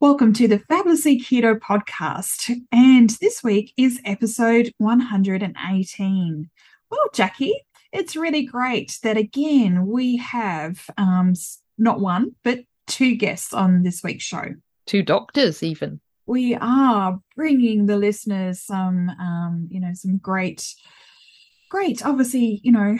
Welcome to the Fabulously Keto podcast. And this week is episode 118. Well, Jackie, it's really great that again we have um, not one, but two guests on this week's show. Two doctors, even. We are bringing the listeners some, um, you know, some great, great, obviously, you know,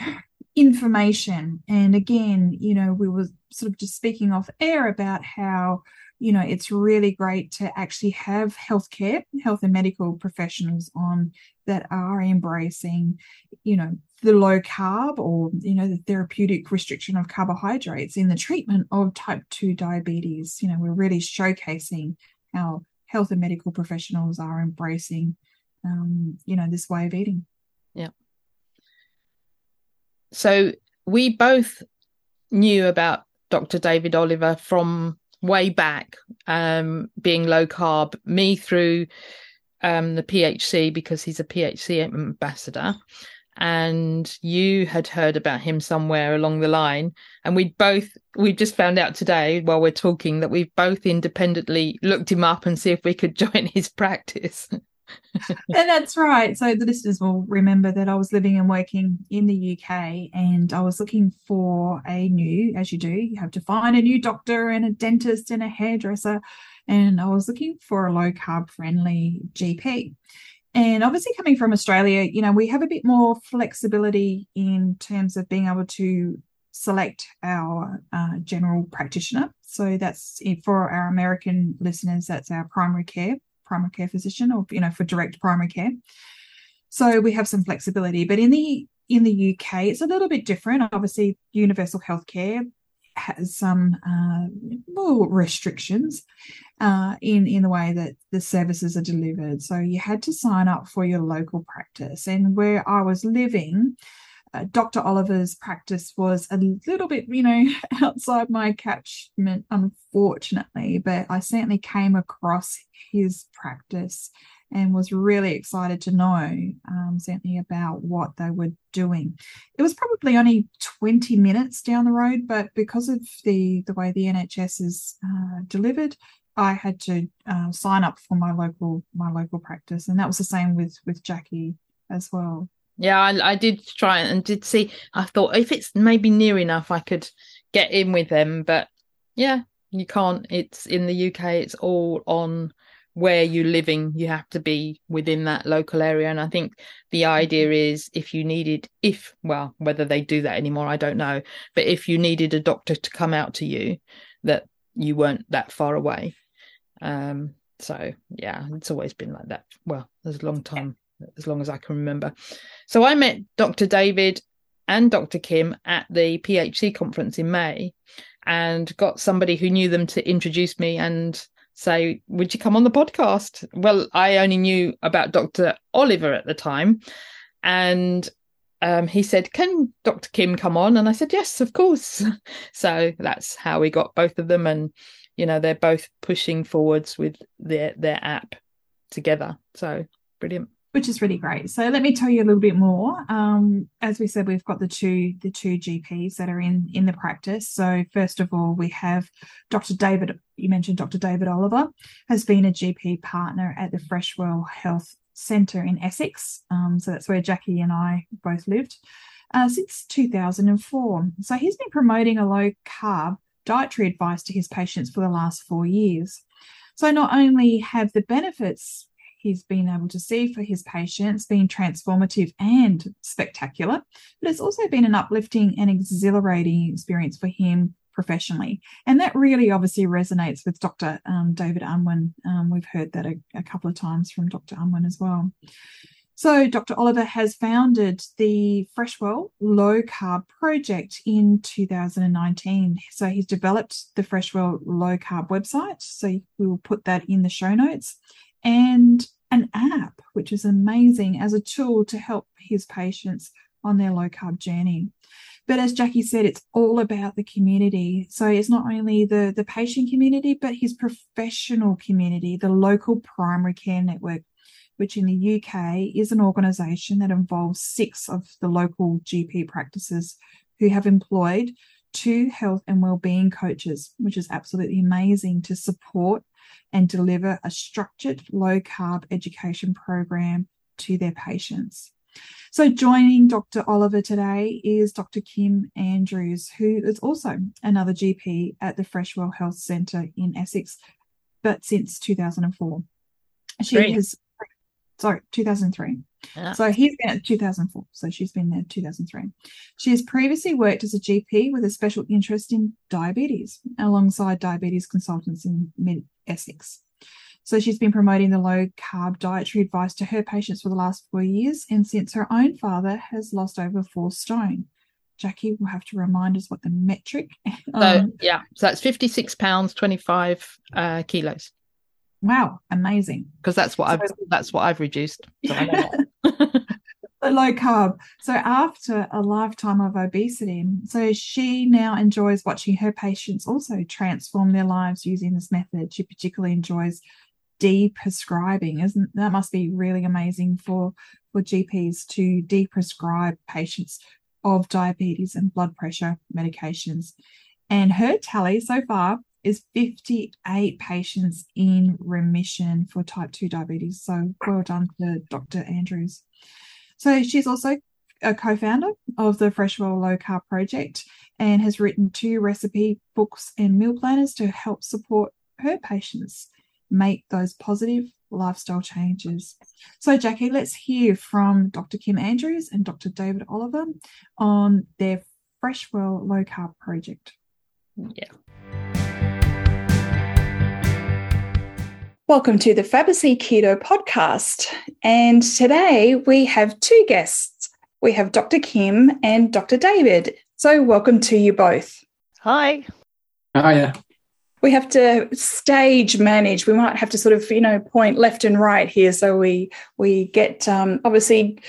information. And again, you know, we were sort of just speaking off air about how you know, it's really great to actually have healthcare, health and medical professionals on that are embracing, you know, the low carb or, you know, the therapeutic restriction of carbohydrates in the treatment of type 2 diabetes. You know, we're really showcasing how health and medical professionals are embracing, um, you know, this way of eating. Yeah. So we both knew about Dr. David Oliver from way back um, being low carb, me through um, the PHC because he's a PHC ambassador. And you had heard about him somewhere along the line. And we both, we just found out today while we're talking that we've both independently looked him up and see if we could join his practice. And that's right. So the listeners will remember that I was living and working in the UK and I was looking for a new, as you do, you have to find a new doctor and a dentist and a hairdresser. And I was looking for a low carb friendly GP. And obviously, coming from Australia, you know, we have a bit more flexibility in terms of being able to select our uh, general practitioner. So that's for our American listeners, that's our primary care primary care physician or you know for direct primary care. So we have some flexibility but in the in the uk it's a little bit different. Obviously universal healthcare has some uh, more restrictions uh, in in the way that the services are delivered. So you had to sign up for your local practice, and where I was living, uh, Dr. Oliver's practice was a little bit, you know, outside my catchment, unfortunately, but I certainly came across his practice and was really excited to know um, certainly about what they were doing. It was probably only 20 minutes down the road, but because of the, the way the NHS is uh, delivered, I had to uh, sign up for my local my local practice, and that was the same with with Jackie as well. Yeah, I, I did try and did see. I thought if it's maybe near enough, I could get in with them. But yeah, you can't. It's in the UK. It's all on where you're living. You have to be within that local area. And I think the idea mm-hmm. is if you needed, if well, whether they do that anymore, I don't know. But if you needed a doctor to come out to you, that you weren't that far away. Um. So yeah, it's always been like that. Well, there's a long time as long as I can remember. So I met Dr. David and Dr. Kim at the PHC conference in May and got somebody who knew them to introduce me and say, Would you come on the podcast? Well, I only knew about Dr. Oliver at the time. And um, he said, Can Dr. Kim come on? And I said, Yes, of course. so that's how we got both of them. And, you know, they're both pushing forwards with their, their app together. So brilliant which is really great. So let me tell you a little bit more. Um, as we said, we've got the two the two GPs that are in in the practice. So first of all, we have Dr. David. You mentioned Dr. David Oliver has been a GP partner at the Freshwell Health Centre in Essex. Um, so that's where Jackie and I both lived uh, since 2004. So he's been promoting a low carb dietary advice to his patients for the last four years. So not only have the benefits he's been able to see for his patients been transformative and spectacular, but it's also been an uplifting and exhilarating experience for him professionally. And that really obviously resonates with Dr. Um, David Unwin. Um, we've heard that a, a, couple of times from Dr. Unwin as well. So, Dr. Oliver has founded the Freshwell Low Carb Project in 2019. So, he's developed the Freshwell Low Carb website. So, we will put that in the show notes and an app, which is amazing as a tool to help his patients on their low carb journey. But as Jackie said, it's all about the community. So it's not only the, the patient community, but his professional community, the local primary care network which in the UK is an organisation that involves six of the local GP practices who have employed two health and well-being coaches, which is absolutely amazing to support and deliver a structured low carb education program to their patients. So, joining Dr. Oliver today is Dr. Kim Andrews, who is also another GP at the Freshwell Health Centre in Essex, but since 2004. She Great. has sorry, 2003. Yeah. So he's been at 2004. So she's been there 2003. She has previously worked as a GP with a special interest in diabetes alongside diabetes consultants in mid Essex. So she's been promoting the low carb dietary advice to her patients for the last four years. And since her own father has lost over four stone. Jackie will have to remind us what the metric. Um, so yeah, so that's 56 pounds, 25 uh, kilos. Wow, amazing. Because that's what so, I've that's what I've reduced. So low carb. So after a lifetime of obesity, so she now enjoys watching her patients also transform their lives using this method. She particularly enjoys deprescribing. Isn't that must be really amazing for for GPs to deprescribe patients of diabetes and blood pressure medications. And her tally so far is 58 patients in remission for type 2 diabetes. So well done to Dr. Andrews. So she's also a co-founder of the Freshwell Low Carb Project and has written two recipe books and meal planners to help support her patients make those positive lifestyle changes. So, Jackie, let's hear from Dr. Kim Andrews and Dr. David Oliver on their Freshwell Low Carb Project. Yeah. Welcome to the Fabulously Keto podcast. And today we have two guests. We have Dr. Kim and Dr. David. So, welcome to you both. Hi. Hiya. We have to stage manage. We might have to sort of, you know, point left and right here, so we we get um, obviously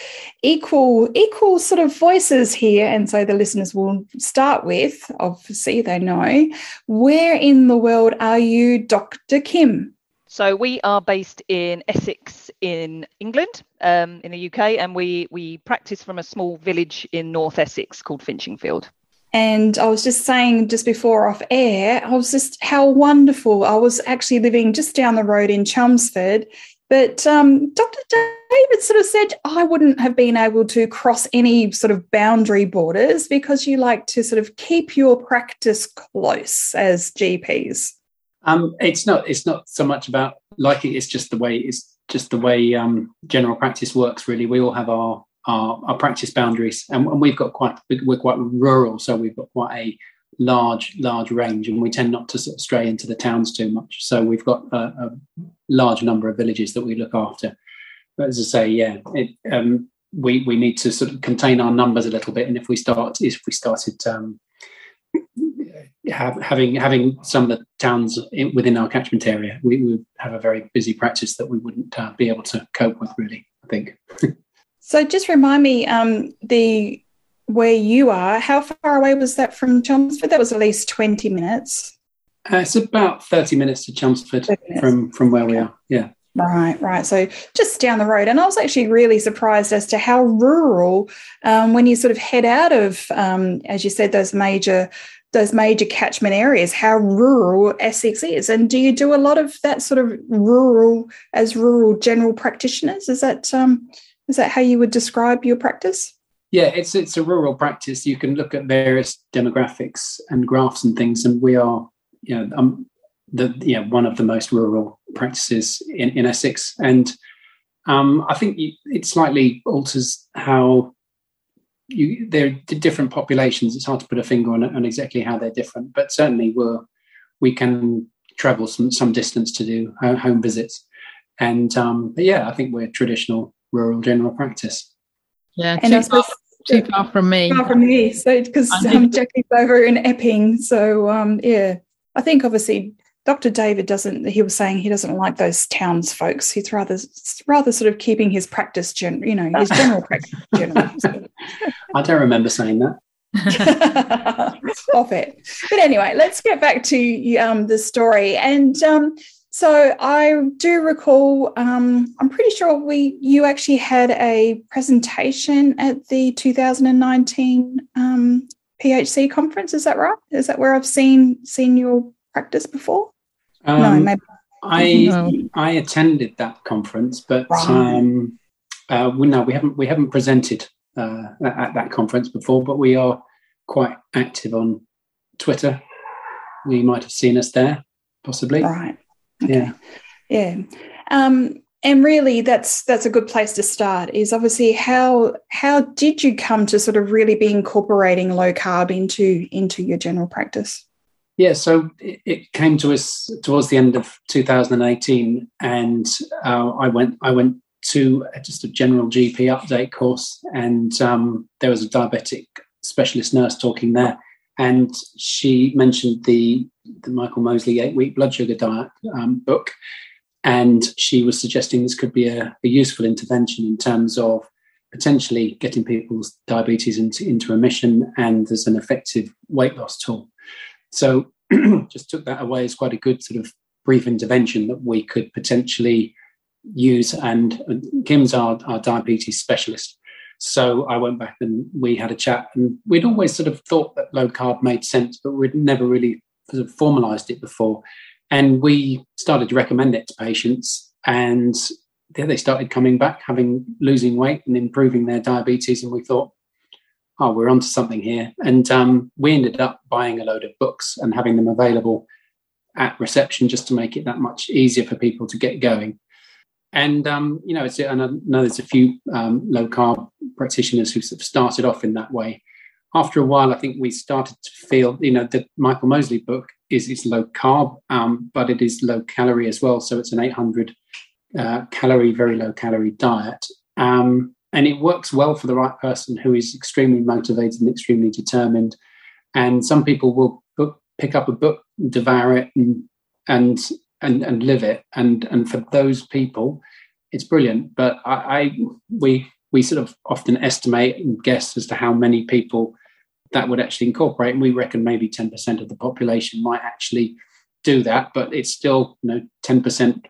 equal equal sort of voices here, and so the listeners will start with. Obviously, they know where in the world are you, Dr. Kim? So we are based in Essex in England, um, in the UK, and we we practice from a small village in North Essex called Finchingfield. And I was just saying just before off air, I was just how wonderful. I was actually living just down the road in Chelmsford, but um, Dr. David sort of said I wouldn't have been able to cross any sort of boundary borders because you like to sort of keep your practice close as GPs. Um, it's not. It's not so much about liking. It's just the way. It's just the way um, general practice works. Really, we all have our our, our practice boundaries, and, and, we've got quite. We're quite rural, so we've got quite a large large range, and we tend not to sort of stray into the towns too much. So we've got a, a large number of villages that we look after. But as I say, yeah, it, um, we we need to sort of contain our numbers a little bit, and if we start if we started um, have, having having some of the towns in, within our catchment area, we would have a very busy practice that we wouldn't uh, be able to cope with. Really, I think. so, just remind me, um, the where you are, how far away was that from Chelmsford? That was at least twenty minutes. Uh, it's about thirty minutes to Chelmsford minutes. from from where okay. we are. Yeah. Right, right. So just down the road. And I was actually really surprised as to how rural, um, when you sort of head out of, um, as you said, those major those major catchment areas, how rural Essex is. And do you do a lot of that sort of rural as rural general practitioners? Is that um, is that how you would describe your practice? Yeah, it's it's a rural practice. You can look at various demographics and graphs and things, and we are, you know, um, the yeah one of the most rural practices in, in Essex, and um, I think it slightly alters how you they're different populations. It's hard to put a finger on, on exactly how they're different, but certainly we're we can travel some some distance to do home visits, and um, but yeah, I think we're traditional rural general practice. Yeah, and too, far, too far from me. Far from me, so because um, Jackie's over in Epping, so um, yeah, I think obviously Dr. David doesn't. He was saying he doesn't like those towns folks. He's rather rather sort of keeping his practice, gen, you know, his general practice. General. I don't remember saying that. Off it. But anyway, let's get back to um, the story. And um, so I do recall. Um, I'm pretty sure we you actually had a presentation at the 2019 um, PHC conference. Is that right? Is that where I've seen seen your practice before? Um, no, maybe. I I attended that conference, but right. um, uh, we, no, we haven't we haven't presented uh, at, at, that conference before, but we are quite active on Twitter. We might have seen us there, possibly. Right. Okay. Yeah. Yeah. Um, and really, that's that's a good place to start. Is obviously how how did you come to sort of really be incorporating low carb into into your general practice? Yeah, so it, it came to us towards the end of 2018, and uh, I went I went to just a general GP update course, and um, there was a diabetic specialist nurse talking there, and she mentioned the the Michael Mosley eight week blood sugar diet um, book, and she was suggesting this could be a, a, useful intervention in terms of potentially getting people's diabetes into, into remission and as an effective weight loss tool. So just took that away as quite a good sort of brief intervention that we could potentially use. And, Kim's our, our diabetes specialist. So I went back and we had a chat, and we'd always sort of thought that low carb made sense, but we'd never really sort of formalized it before. And we started to recommend it to patients, and yeah, they started coming back, having losing weight and improving their diabetes. And we thought, oh, we're onto something here. And um, we ended up buying a load of books and having them available at reception just to make it that much easier for people to get going. And um, you know, it's, and I know there's a few um, low carb practitioners who sort of started off in that way. After a while, I think we started to feel, you know, the Michael Mosley book is is low carb, um, but it is low calorie as well. So it's an 800 uh, calorie, very low calorie diet. Um, and it works well for the right person who is extremely motivated and extremely determined. And some people will book, pick up a book, devour it, and and and, and live it. And and for those people, it's brilliant. But I, I we we sort of often estimate and guess as to how many people that would actually incorporate, and we reckon maybe ten percent of the population might actually do that. But it's still you know ten percent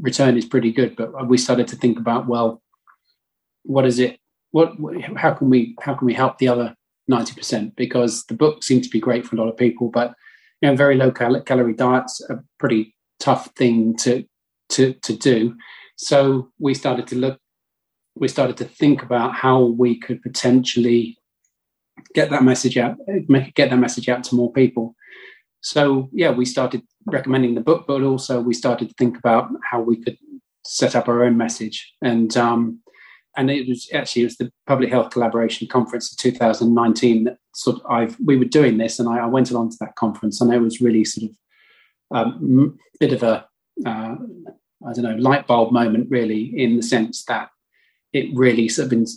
return is pretty good. But we started to think about well what is it? What how can we how can we help the other ninety percent? Because the book seems to be great for a lot of people, but you know, very low cal- calorie diets are pretty tough thing to to to do. So we started to look, we started to think about how we could potentially get that message out, make get that message out to more people. So yeah, we started recommending the book, but also we started to think about how we could set up our own message. And um, and it was actually it was the Public Health Collaboration Conference of 2019 that sort of I've we were doing this, and I, I went along to that conference, and it was really sort of um, bit of a uh, I don't know light bulb moment, really, in the sense that it really sort of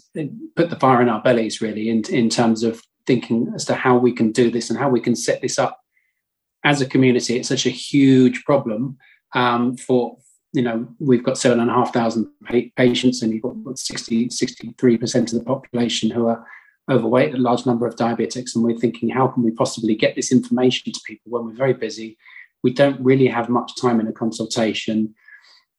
put the fire in our bellies, really, in in terms of thinking as to how we can do this and how we can set this up as a community. It's such a huge problem um, for you know, we've got seven and a half thousand patients, and you've got 60, 63% of the population who are overweight, a large number of diabetics. And we're thinking, how can we possibly get this information to people when we're very busy? We don't really have much time in a consultation.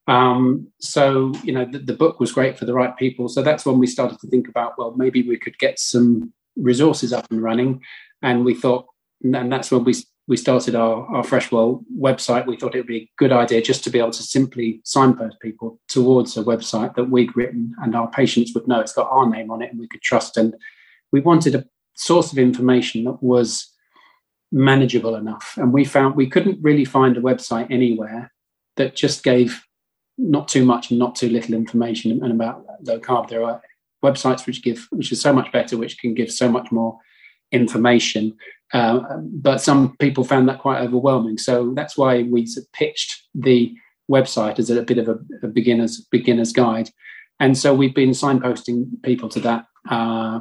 Um, so, you know, the, the book was great for the right people. So that's when we started to think about, well, maybe we could get some resources up and running. And we thought, and that's when we we started our, our Freshwell website, we thought it would be a good idea just to be able to simply signpost people towards a website that we'd written and our patients would know it's got our name on it and we could trust. And we wanted a source of information that was manageable enough. And we found we couldn't really find a website anywhere that just gave not too much not too little information and about low carb. There are websites which give which is so much better, which can give so much more information. Uh, but some people found that quite overwhelming. So that's why we pitched the website as a bit of a, a beginner's beginner's guide. And so we've been signposting people to that uh,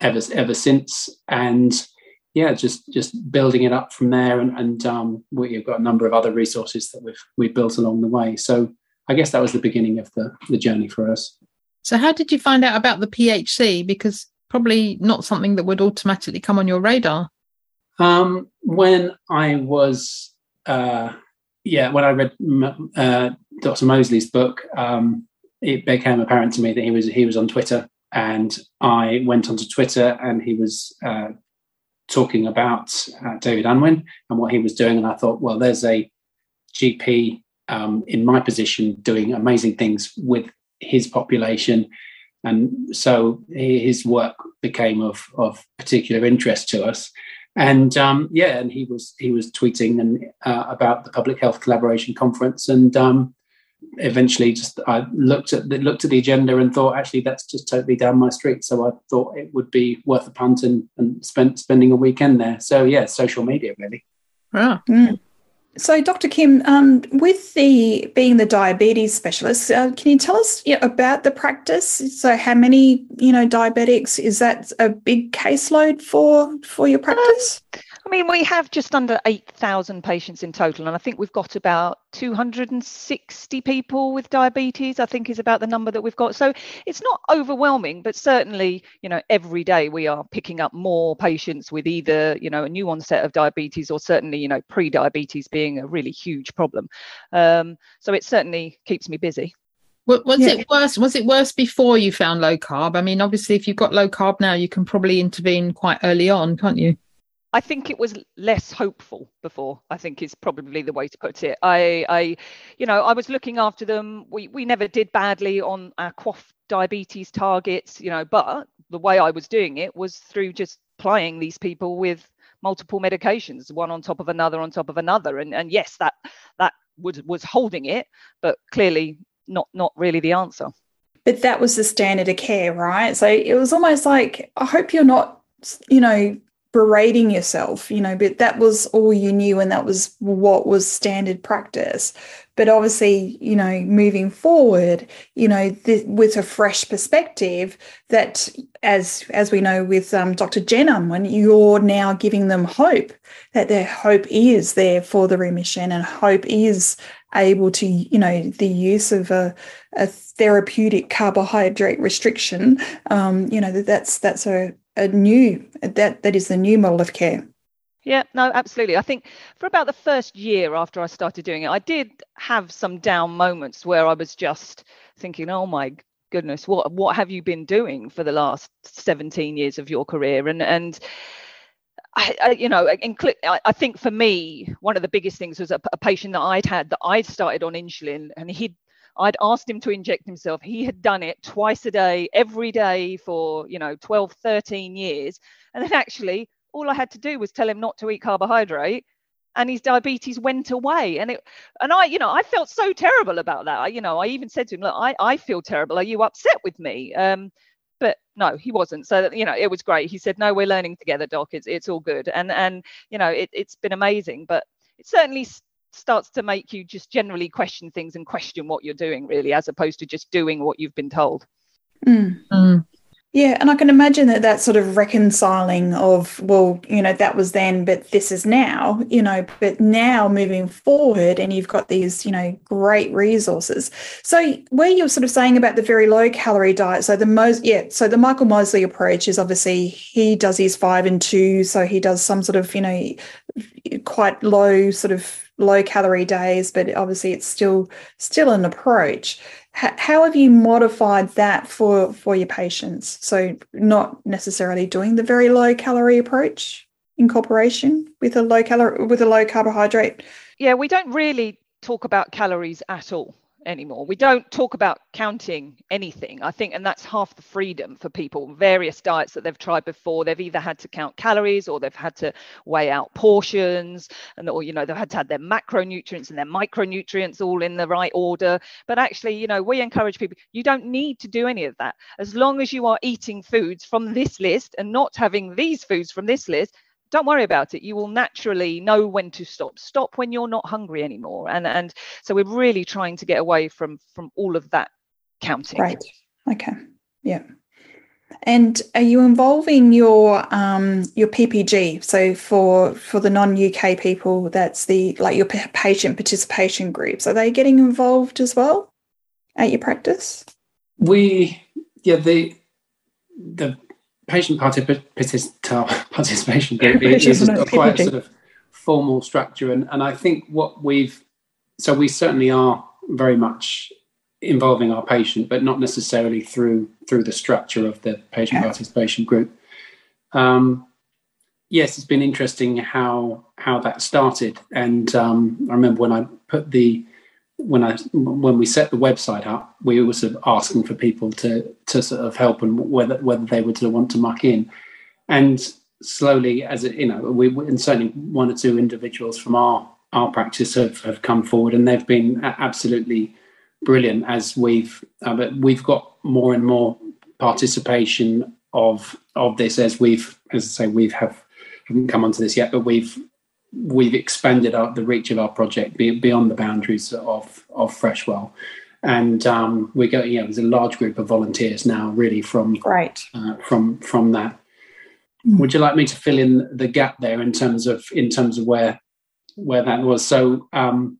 ever ever since. And yeah, just just building it up from there. And, and um, we've got a number of other resources that we've we've built along the way. So I guess that was the beginning of the the journey for us. So how did you find out about the PHC? Because probably not something that would automatically come on your radar. Um, when I was, uh, yeah, when I read uh, Dr. Mosley's book, um, it became apparent to me that he was he was on Twitter, and I went onto Twitter, and he was uh, talking about uh, David Unwin and what he was doing, and I thought, well, there's a GP um, in my position doing amazing things with his population. And so his work became of of particular interest to us. And um, yeah and he was he was tweeting and uh, about the public health collaboration conference. And um, eventually just i looked at the, looked at the agenda and thought actually that's just totally down my street so i thought it would be worth a punt and, and spent spending a weekend there so yeah social media really yeah mm. So, Dr. Kim, um, with the being the diabetes specialist, uh, can you tell us you know, about the practice? So, how many you know diabetics is that a big caseload for for your practice? Um, I mean, we have just under 8,000 patients in total, and I think we've got about 260 people with diabetes, I think is about the number that we've got. So it's not overwhelming, but certainly, you know, every day we are picking up more patients with either, you know, a new onset of diabetes or certainly, you know, pre diabetes being a really huge problem. Um, so it certainly keeps me busy. Was yeah. it worse? Was it worse before you found low carb? I mean, obviously, if you've got low carb now, you can probably intervene quite early on, can't you? I think it was less hopeful before. I think is probably the way to put it. I, I, you know, I was looking after them. We we never did badly on our QOF diabetes targets, you know, but the way I was doing it was through just plying these people with multiple medications, one on top of another on top of another, and and yes, that that was was holding it, but clearly not not really the answer. But that was the standard of care, right? So it was almost like I hope you're not, you know, berating yourself, you know, but that was all you knew and that was what was standard practice. But obviously, you know, moving forward, you know, th- with a fresh perspective, that as as we know with um, Dr. Jen when you're now giving them hope that their hope is there for the remission and hope is able to, you know, the use of a, a therapeutic carbohydrate restriction, um, you know, that that's that's a a new that that is the new model of care. Yeah, no, absolutely. I think for about the first year after I started doing it, I did have some down moments where I was just thinking, "Oh my goodness, what what have you been doing for the last 17 years of your career?" And and I, I, you know, I think for me, one of the biggest things was a, a patient that I'd had that I'd started on insulin, and he'd I'd asked him to inject himself. He had done it twice a day, every day for, you know, 12, 13 years. And then actually, all I had to do was tell him not to eat carbohydrate and his diabetes went away. And it and i you know i felt so terrible about that. I, you know i even said to him look i, I feel terrible. Are you upset with me? Um, but no he wasn't. So you know it was great. He said no we're learning together doc. It's, it's all good. And and you know it, it's been amazing. But it certainly starts to make you just generally question things and question what you're doing really as opposed to just doing what you've been told mm. Mm. yeah and i can imagine that that sort of reconciling of well you know that was then but this is now you know but now moving forward and you've got these you know great resources so where you're sort of saying about the very low calorie diet so the most yeah so the michael mosley approach is obviously he does his five and two so he does some sort of you know quite low sort of low calorie days, but obviously it's still still an approach. H- how have you modified that for for your patients? So not necessarily doing the very low calorie approach incorporation with a low calorie with a low carbohydrate. Yeah, we don't really talk about calories at all anymore. We don't talk about counting anything, I think, and that's half the freedom for people. Various diets that they've tried before, they've either had to count calories or they've had to weigh out portions, and or you know they've had to have their macronutrients and their micronutrients all in the right order. But actually, you know, we encourage people you don't need to do any of that as long as you are eating foods from this list and not having these foods from this list don't worry about it. You will naturally know when to stop. Stop when you're not hungry anymore. And and so we're really trying to get away from from all of that counting. Right. Okay. Yeah. And are you involving your um, your PPG? So for for the non UK people, that's the like your patient participation groups. Are they getting involved as well at your practice? We yeah the the patient particip- participation group is quite a sort of formal structure, and, and I think what we've so we certainly are very much involving our patient, but not necessarily through through the structure of the patient okay. participation group. Um, yes, it's been interesting how how that started, and um, I remember when I put the when I when we set the website up, we were sort of asking for people to to sort of help and whether whether they would want to muck in, and slowly as it you know we and certainly one or two individuals from our our practice have, have come forward and they've been absolutely brilliant as we've uh, but we've got more and more participation of of this as we've as I say we've have haven't come onto this yet but we've we've expanded our, the reach of our project beyond the boundaries of of Freshwell, and um, we go. Yeah, there's a large group of volunteers now, really from right uh, from from that. Mm. Would you like me to fill in the gap there in terms of in terms of where where that was? So um,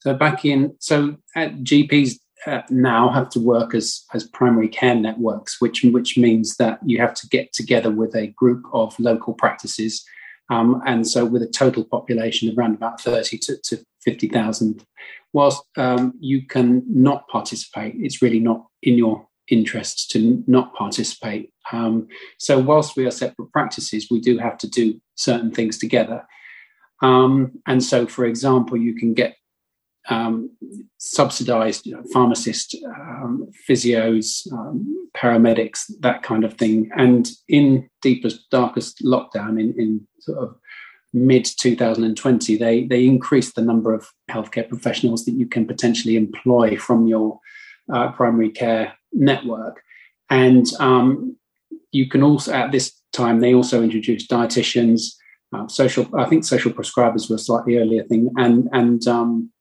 so back in so at GPs uh, now have to work as as primary care networks, which which means that you have to get together with a group of local practices um, and so, with a total population of around about 30 to, to 50,000, whilst um, you can not participate, it's really not in your interest to not participate. Um, so, whilst we are separate practices, we do have to do certain things together. Um, and so, for example, you can get um, subsidized you know, pharmacists, um, physios, um, paramedics, that kind of thing. And in deepest, darkest lockdown in, in sort of mid 2020, they, they increased the number of healthcare professionals that you can potentially employ from your uh, primary care network. And um, you can also, at this time, they also introduced dietitians. Uh, social, I think social prescribers were a slightly earlier thing, and and um,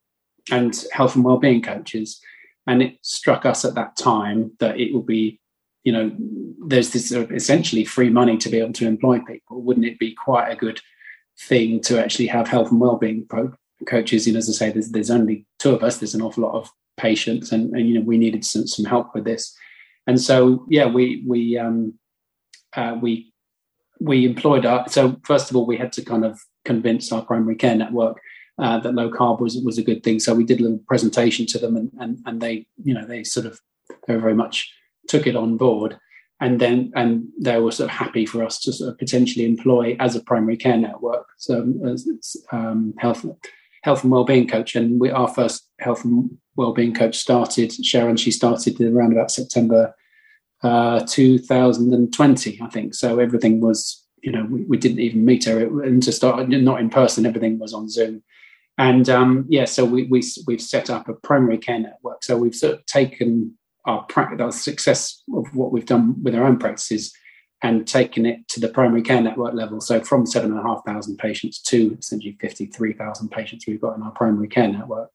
and health and well-being coaches. And it struck us at that time that it would be you know there's this essentially free money to be able to employ people. Wouldn't it be quite a good thing to actually have health and well-being pro- coaches? You know as i say there's, there's only two of us. There's an awful lot of patients and, and you know we needed some, some help with this. And so yeah we we um uh, we we employed our so first of all we had to kind of convince our primary care network uh, that low carb was was a good thing. So we did a little presentation to them, and and and they you know they sort of very very much took it on board, and then and they were sort of happy for us to sort of potentially employ as a primary care network, so as um, health health and wellbeing coach, and we our first health and wellbeing coach started Sharon. She started around about September. Uh, 2020, I think. So everything was, you know, we, we didn't even meet her and to start not in person. Everything was on Zoom. And um, yeah, so we, we, we've set up a primary care network. So we've sort of taken our practice, our success of what we've done with our own practices and taken it to the primary care network level. So from seven and a half thousand patients to essentially 53,000 patients we've got in our primary care network.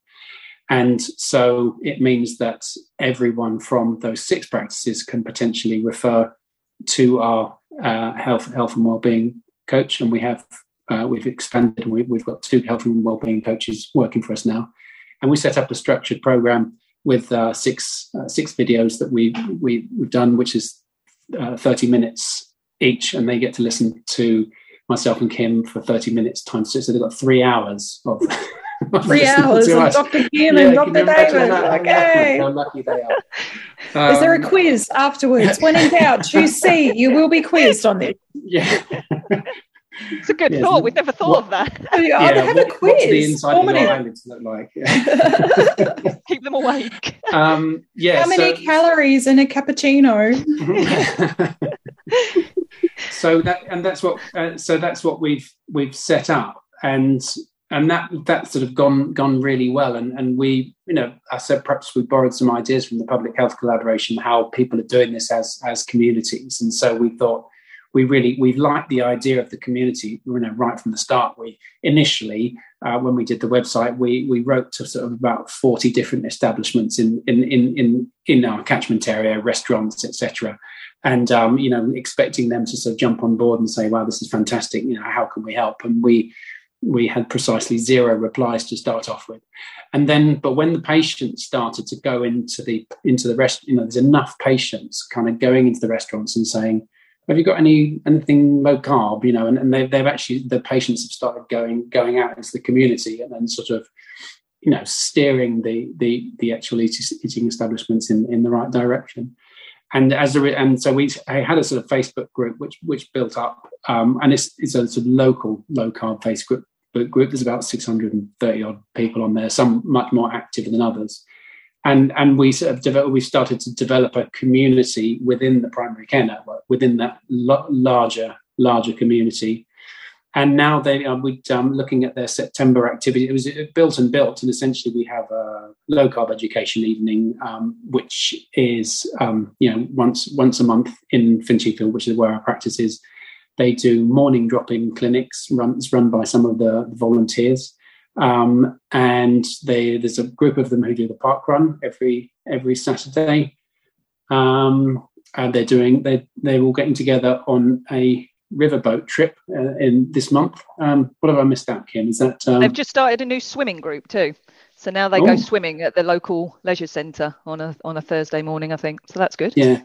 And so it means that everyone from those six practices can potentially refer to our uh, health, health and wellbeing coach. And we have uh, we've expanded and we, have got two health and wellbeing coaches working for us now. And we set up a structured program with uh, six uh, six videos that we, we we've done, which is uh, 30 minutes each, and they get to listen to myself and Kim for 30 minits times six. So they've got three hours of three hours of Dr. Kim yeah, and Dr. David. Okay. How lucky, they are. Um, Is there a um, quiz afterwards? When in doubt, choose C. You will be quizzed on this. Yeah. It's a good thought. We've never thought what, of that. Yeah, yeah have what, a quiz. What's the inside of your eyelids look like? Keep them awake. Um, yeah. How many so, calories in a cappuccino? so that and that's what uh, so that's what we've we've set up and and that that's sort of gone gone really well. And and we, you know, I said perhaps we borrowed some ideas from the public health collaboration how people are doing this as as communities. And so we thought we really we liked the idea of the community. You know, right from the start. We initially uh, when we did the website, we we wrote to sort of about forty different establishments in in in in, in our catchment area, restaurants, etc. And um, you know, expecting them to sort of jump on board and say, "Wow, this is fantastic! You know, how can we help?" And we we had precisely zero replies to start off with and then but when the patients started to go into the into the rest you know there's enough patients kind of going into the restaurants and saying have you got any anything low carb you know and, and they've, they've actually the patients have started going going out into the community and then sort of you know steering the the the actual eating establishments in in the right direction and as a and so we I had a sort of Facebook group which which built up um, and it's it's a sort of local low carb Facebook group. There's about 630 odd people on there, some much more active than others. And, and we sort of develop, we started to develop a community within the primary care network, within that lo- larger larger community. And now they are we um, looking at their September activity. It was built and built, and essentially we have a low carb education evening, um, which is um, you know once once a month in Finchingfield, which is where our practice is they do morning drop-in clinics runs run by some of the volunteers, um, and they, there's a group of them who do the park run every every Saturday. Um, and they're doing they they're all getting together on a riverboat trip uh, in this month. Um, what have I missed out, Kim? Is that um... they've just started a new swimming group too? So now they oh. go swimming at the local leisure centre on a on a Thursday morning, I think. So that's good. Yeah.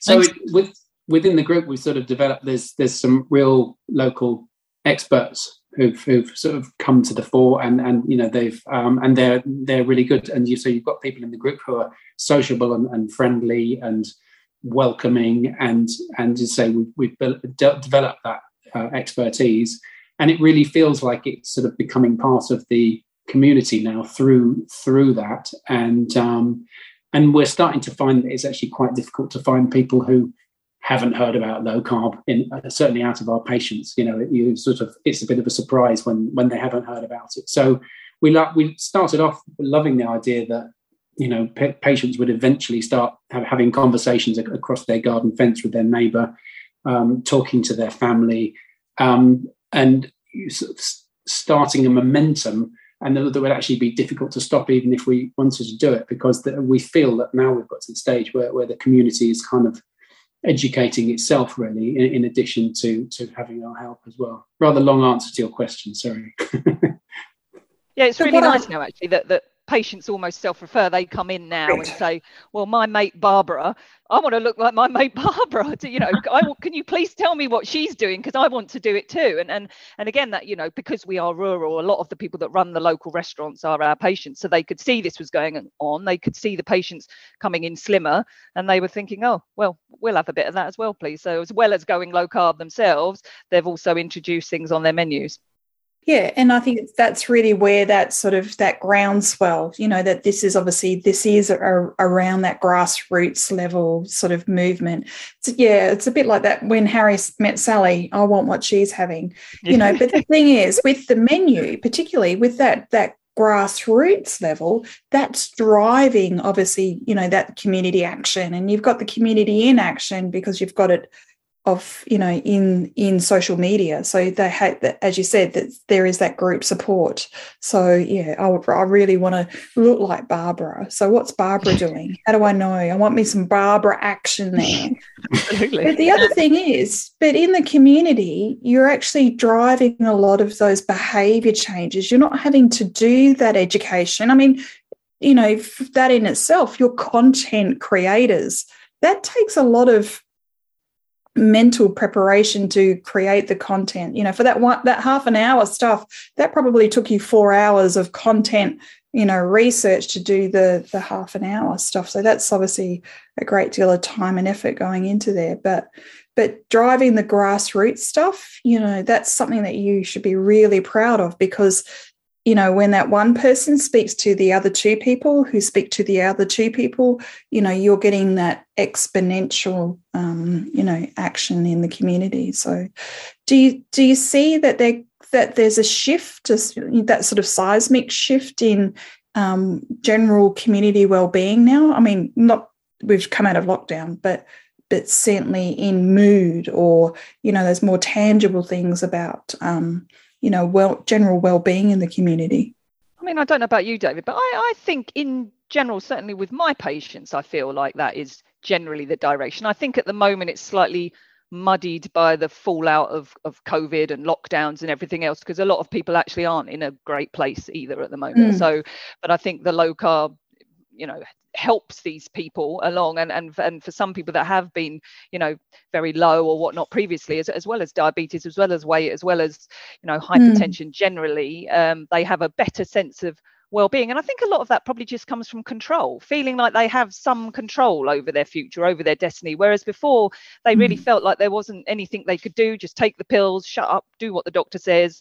So it, with within the group, we've sort of developed. There's there's some real local experts who've, who've sort of come to the fore, and and you know they've um, and they're they're really good. And you so you've got people in the group who are sociable and, and friendly and welcoming, and and to say we've, we've built, de- developed that uh, expertise, and it really feels like it's sort of becoming part of the community now through through that, and um, and we're starting to find that it's actually quite difficult to find people who haven't heard about low carb in uh, certainly out of our patients you know you sort of it's a bit of a surprise when when they haven't heard about it. So we we started off loving the idea that you know p- patients would eventually start have, having conversations ac- across their garden fence with their neighbor um, talking to their family um, and sort of starting a momentum. And that would actually be difficult to stop even if we wanted to do it because the, we feel that now we've got to the stage where, where the community is kind of educating itself really in, in, addition to to having our help as well. Rather long answer to your question sorry. Yeah it's really nice now actually that that patients almost self-refer. They come in now and say well my mate barbara i want to look like my mate barbara. You know I, can you please tell me what she's doing? Because i want to do it too. And and and again that you know because we are rural a lot of the people that run the local restaurants are our patients. So they could see this was going on. They could see the patients coming in slimmer and they were thinking oh well we'll have a bit of that as well please. So as well as going low carb themselves they've also introduced things on their menus yeah, and I think that's really where that sort of that groundswell, you know, that this is obviously this is a, around that grassroots level sort of movement. So, yeah, it's a bit like that when Harry met Sally. I want what she's having, you know. but the thing is, with the menu, particularly with that that grassroots level, that's driving obviously, you know, that community action, and you've got the community in action because you've got it of you know in in social media. So they had that as you said that there is that group support. So yeah i would i really want to look like barbara. So what's barbara doing? How do i know? I want me some barbara action there. Absolutely. but the other thing is but in the community you're actually driving a lot of those behavior changes. You're not having to do that education. I mean you know that in itself your content creators that takes a lot of mental preparation to create the content. You know for that one that half an hour stuff that probably took you four hours of content you know research to do the the half an hour stuff. So that's obviously a great deal of time and effort going into there. But but driving the grassroots stuff, you know, that's something that you should be really proud of because you know, when that one person speaks to the other two people who speak to the other two people, you know, you're getting that exponential, um, you know, action in the community. So, do you do you see that there that there's a shift, that sort of seismic shift in um, general community well-being now? I mean, not we've come out of lockdown, but but certainly in mood or you know, there's more tangible things about. Um, you know, well, general well-being in the community. I mean, I don't know about you, David, but I, I think in general, certainly with my patients, I feel like that is generally the direction. I think at the moment it's slightly muddied by the fallout of, of COVID and lockdowns and everything else, because a lot of people actually aren't in a great place either at the moment. Mm. So, but I think the low carb, you know, helps these people along and and and for some people that have been you know very low or whatnot previously as, as well as diabetes as well as weight as well as you know hypertension mm. generally um, they have a better sense of well-being and i think a lot of that probably just comes from control feeling like they have some control over their future over their destiny whereas before they really mm. felt like there wasn't anything they could do just take the pills shut up do what the doctor says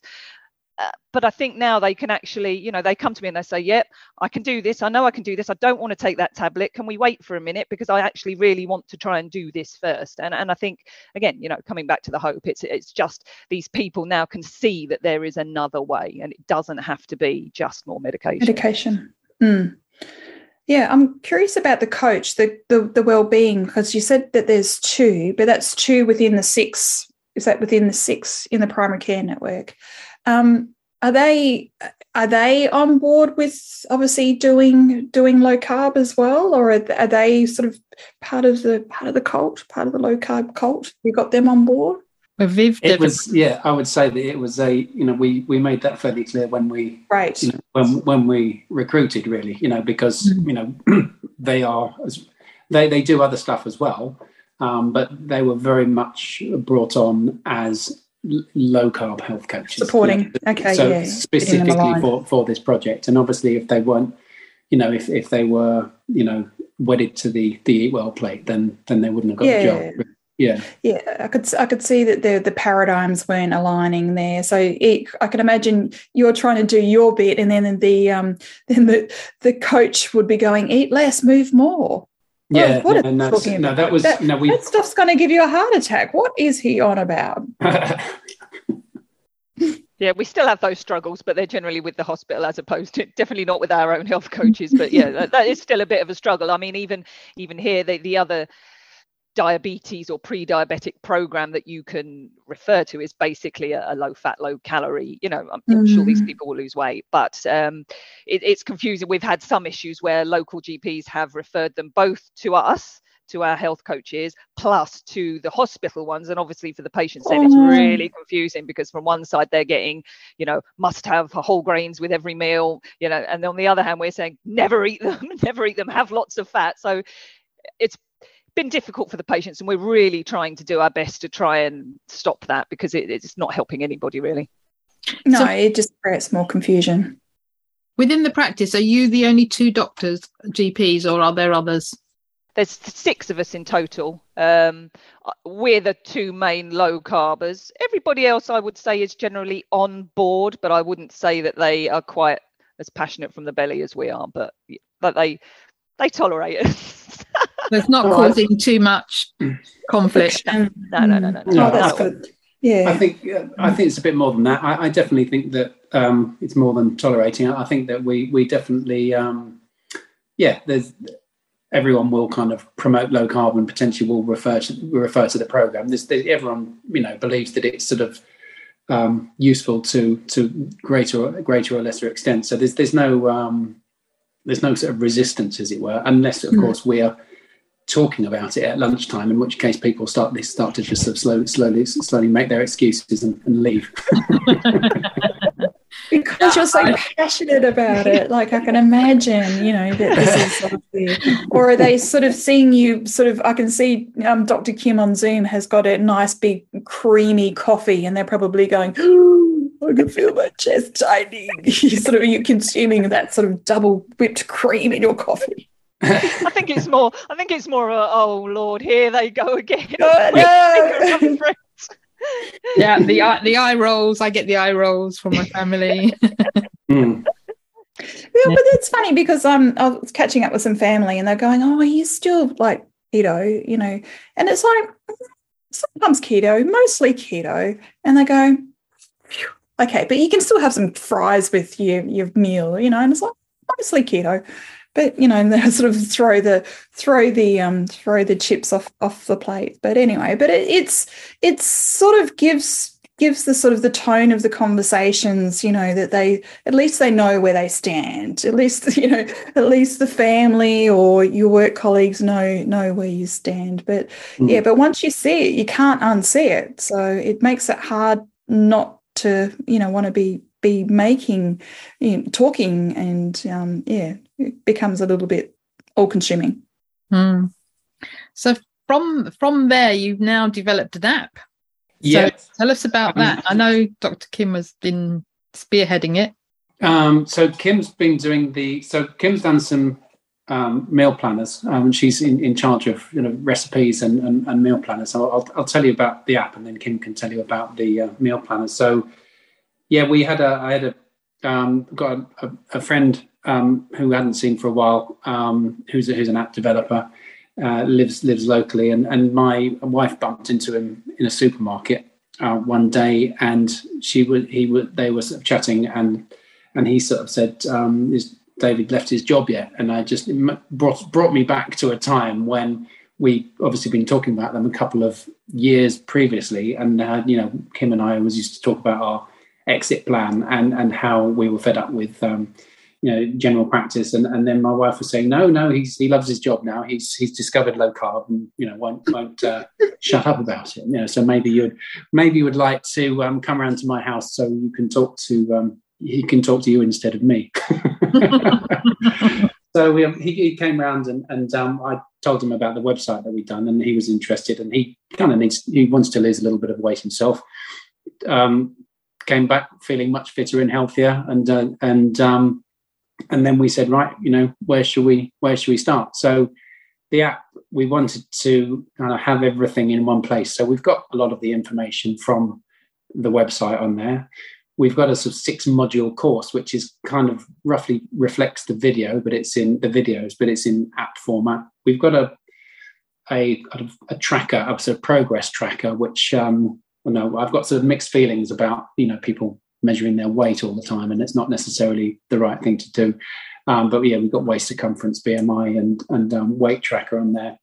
but I think now they can actually, you know, they come to me and they say, "Yep, I can do this. I know I can do this. I don't want to take that tablet. Can we wait for a minute because I actually really want to try and do this first. And and I think again, you know, coming back to the hope, it's it's just these people now can see that there is another way, and it doesn't have to be just more medication. Medication. Mm. Yeah, I'm curious about the coach, the the, the well-being, because you said that there's two, but that's two within the six. Is that within the six in the primary care network? Um, are they are they on board with obviously doing doing low carb as well, or are, are they sort of part of the part of the cult, part of the low carb cult? You got them on board. Well, Viv, it was yeah. I would say that it was a you know we we made that fairly clear when we right you know, when when we recruited really you know because mm-hmm. you know they are they they do other stuff as well, um, but they were very much brought on as low carb health coaches. Supporting. Okay so yeah, specifically for for this project. And obviously if they weren't you know if if they were you know wedded to the the eat well plate then then they wouldn't have got yeah. the job. Yeah. Yeah i could i could see that the the paradigms weren't aligning there. So it, i can imagine you're trying to do your bit and then the um then the the coach would be going eat less move more Oh, yeah, what no, no, talking no, that was that, no, we, that stuff's going to give you a heart attack. What is he on about? yeah, we still have those struggles, but they're generally with the hospital as opposed to definitely not with our own health coaches. But yeah, that, that is still a bit of a struggle. I mean, even even here, the, the other diabetes or pre-diabetic program that you can refer to is basically a, a low fat low calorie you know i'm, mm. sure these mm. people will lose weight but um, it, it's confusing we've had some issues where local gps have referred them both to us to our health coaches plus to the hospital ones and obviously for the patients then it's really confusing because from one side they're getting you know must have whole grains with every meal you know and on the other hand we're saying never eat them never eat them have lots of fat so it's been difficult for the patients, and we're really trying to do our best to try and stop that because it, it's not helping anybody really. No, so, it just creates more confusion. Within the practice, are you the only two doctors, GPs, or are there others? There's six of us in total. Um, we're the two main low carbers. Everybody else, I would say, is generally on board, but I wouldn't say that they are quite as passionate from the belly as we are. But but they they tolerate us. So it's not causing too much conflict. no, no, no, no. no. Oh, that's good. Yeah, I think I think it's a bit more than that. I, I definitely think that um, it's more than tolerating. I think that we we definitely, um, yeah, there's everyone will kind of promote low carbon. Potentially, will refer to refer to the program. There's, there's, everyone you know believes that it's sort of um, useful to to greater greater or lesser extent. So there's there's no um, there's no sort of resistance, as it were, unless of mm. course we are talking about it at lunchtime, in which case people start they start to just sort of slowly, slowly, slowly make their excuses and, and leave. because you're so passionate about it, like I can imagine, you know, that this is of or are they sort of seeing you sort of? I can see um, Dr. Kim on Zoom has got a nice big creamy coffee, and they're probably going. I can feel my chest tightening. you sort of you consuming that sort of double whipped cream in your coffee. I think it's more. I think it's more. Of a, oh Lord, here they go again. Oh, no. yeah, the eye- the eye rolls. I get the eye rolls from my family. Mm. Yeah, but it's funny because um, I was catching up with some family and they're going, "Oh, he's still like keto," you know, and it's like sometimes keto, mostly keto, and they go, "Okay, but you can still have some fries with your your meal," you know, and it's like mostly keto, but you know, they sort of throw the throw the um throw the chips off off the plate. But anyway, but it, it's it's sort of gives gives the sort of the tone of the conversations you know that they at least they know where they stand at least you know at least the family or your work colleagues know know where you stand but Mm. yeah but once you see it you can't unsee it so it makes it hard not to you know want to be be making you know, talking and um yeah it becomes a little bit all consuming Hmm. So from from there, you've now developed an app. Yeah. So tell us about Um, that. I know Dr. Kim has been spearheading it. Um, so Kim's been doing the. So Kim's done some um, meal planners. Um, she's in, in charge of you know recipes and, and, and meal planners. So I'll, I'll tell you about the app, and then Kim can tell you about the uh, meal planners. So yeah, we had a. I had a um, got a, a friend um, who hadn't seen for a while. Um, who's a, who's an app developer. Uh, lives lives locally, and and my wife bumped into him in a supermarket uh, one day, and she would he would they were sort of chatting, and and he sort of said, um, "Is David left his job yet?" And I just brought brought me back to a time when we obviously been talking about them a couple of years previously, and uh, you know, Kim and I always used to talk about our exit plan and and how we were fed up with. Um, you know, general practice, and, and then my wife was saying, "No, no, he's he loves his job now. He's he's discovered low carb, and you know, won't won't uh, shut up about it. You know, so maybe you'd maybe you would like to um, come around to my house so you can talk to um, he can talk to you instead of me. so we, he, he came around and, and um, I told him about the website that we'd done, and he was interested. And he kind of needs he wants to lose a little bit of weight himself. Um, came back feeling much fitter and healthier, and uh, and um, and then we said, right, you know, where should we where should we start? So the app we wanted to kind of have everything in one place. So we've got a lot of the information from the website on there. We've got a sort of six module course, which is kind of roughly reflects the video, but it's in the videos, but it's in app format. We've got a a, a, tracker, a sort of progress tracker, which um, well, no, I've got sort of mixed feelings about you know people measuring their weight all the time, and it's not necessarily the right thing to do. Um, but yeah, we've got waist circumference, BMI, and and um, weight tracker on there,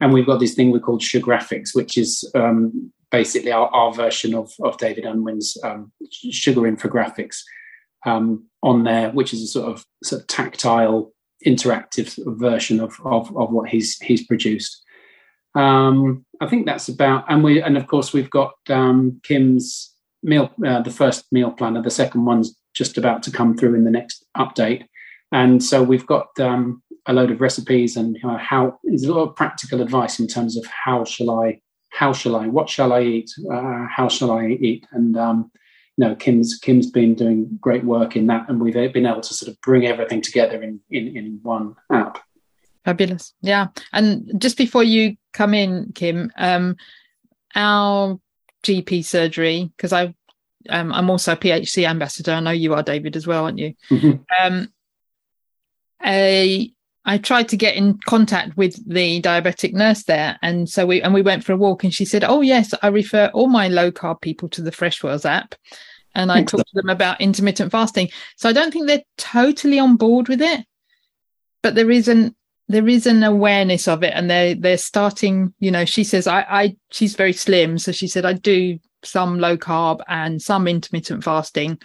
and we've got this thing we call Sugargraphics, which is um, basically our, our version of of David Unwin's um, sugar infographics um, on there, which is a sort of sort of tactile, interactive version of, of of what he's he's produced. Um, I think that's about, and we and of course we've got Kim's meal, uh, the first meal planner. The second one's just about to come through in the next update. And so we've got um, a load of recipes and you know, how there's a lot of practical advice in terms of how shall I, how shall I, what shall I eat, uh, how shall I eat, and um, you know, Kim's Kim's been doing great work in that, and we've been able to sort of bring everything together in in, in one app. Fabulous. Yeah. And just before you come in, Kim, um, our GP surgery, because I um, I'm also a PHC ambassador. I know you are, David, as well, aren't you? Mhm. Um, I I tried to get in contact with the diabetic nurse there, and so we and we went for a walk, and she said, "Oh yes, I refer all my low carb people to the Fresh Freshwells app." And I talked to them about intermittent fasting. So I don't think they're totally on board with it, but there is an there is an awareness of it, and they they're starting. You know, she says I I she's very slim, so she said I do some low carb and some intermittent fasting.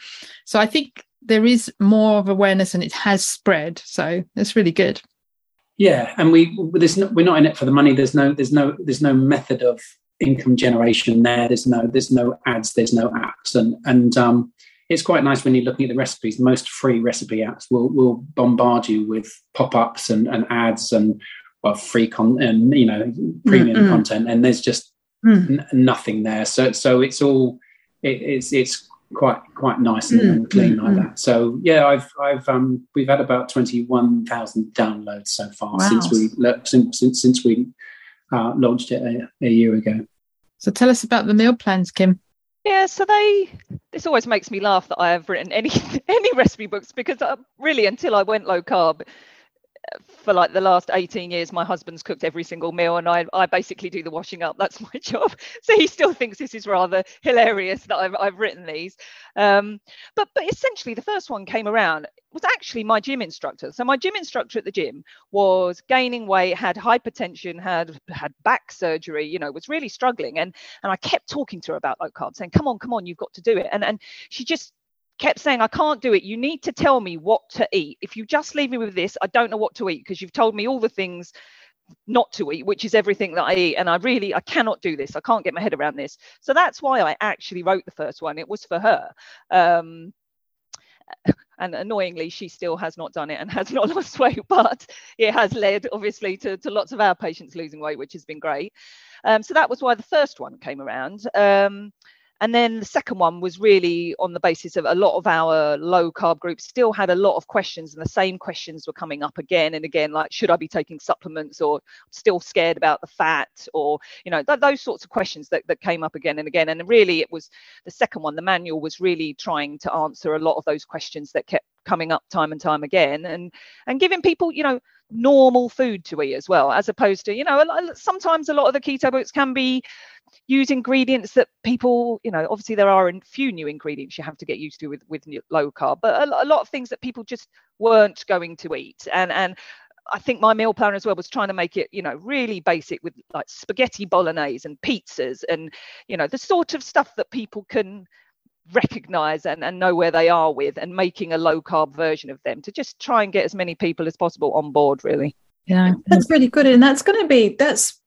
So I think there is more of awareness, and it has spread. So it's really good. Yeah, and we there's no, we're not in it for the money. There's no there's no there's no method of income generation there. There's no there's no ads. There's no apps, and and um, it's quite nice when you're looking at the recipes. Most free recipe apps will will bombard you with pop ups and, and ads and well free con and you know premium Mm-mm. content, and there's just Mm. n- nothing there. So so it's all it, it's it's quite quite nice and, and clean like that. So yeah, I've I've um we've had about twenty one thousand downloads so far Wow. since we since since, since we uh, launched it a, a year ago. So tell us about the meal plans, Kim. Yeah, so they. This always makes me laugh that I have written any any recipe books because uh, really, until I went low carb, for like the last 18 years, my husband's cooked every single meal, and I I basically do the washing up. That's my job. So he still thinks this is rather hilarious that I've I've written these. Um, but but essentially, the first one came around was actually my gym instructor. So my gym instructor at the gym was gaining weight, had hypertension, had had back surgery, you know, was really struggling. And and I kept talking to her about low carb, saying, "Come on, come on, you've got to do it." And and she just kept saying, "I can't do it. You need to tell me what to eat. If you just leave me with this, I don't know what to eat because you've told me all the things." not to eat which is everything that i eat and i really i cannot do this i can't get my head around this so that's why i actually wrote the first one it was for her um, and annoyingly she still has not done it and has not lost weight but it has led obviously to, to lots of our patients losing weight which has been great um, so that was why the first one came around um, and then the second one was really on the basis of a lot of our low carb groups still had a lot of questions, and the same questions were coming up again and again, like should I be taking supplements, or still scared about the fat, or you know th- those sorts of questions that, that came up again and again. And really, it was the second one. The manual was really trying to answer a lot of those questions that kept coming up time and time again, and and giving people, you know, normal food to eat as well, as opposed to you know sometimes a lot of the keto books can be use ingredients that people you know obviously there are a few new ingredients you have to get used to with with low carb but a, a lot of things that people just weren't going to eat. And and I think my meal plan as well was trying to make it, you know, really basic with like spaghetti bolognese and pizzas and, you know, the sort of stuff that people can recognize and, and know where they are with and making a low carb version of them to just try and get as many people as possible on board, really. Yeah. That's really good. And that's going to be, that's,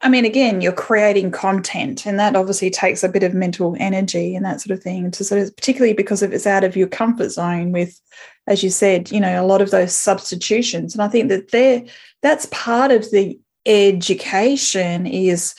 I mean, again, you're creating content, and that obviously takes a bit of mental energy and that sort of thing. To sort of, particularly because if it's out of your comfort zone, with, as you said, you know, a lot of those substitutions. And I think that there, that's part of the education is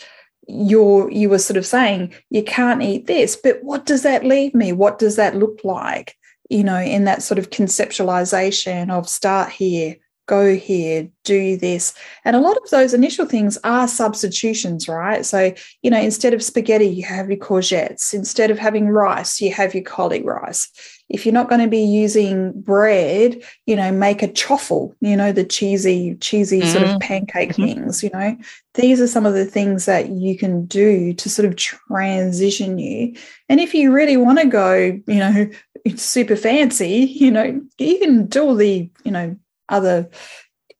you're you were sort of saying you can't eat this, but what does that leave me? What does that look like? You know, in that sort of conceptualization of start here, go here, do this. And a lot of those initial things are substitutions, right? So, you know, instead of spaghetti, you have your courgettes. Instead of having rice, you have your cauli rice. If you're not going to be using bread, you know, make a choffle, you know, the cheesy, cheesy sort of pancake Mhm. things, you know. These are some of the things that you can do to sort of transition you. And if you really want to go, you know, super fancy, you know, you can do all the, you know, other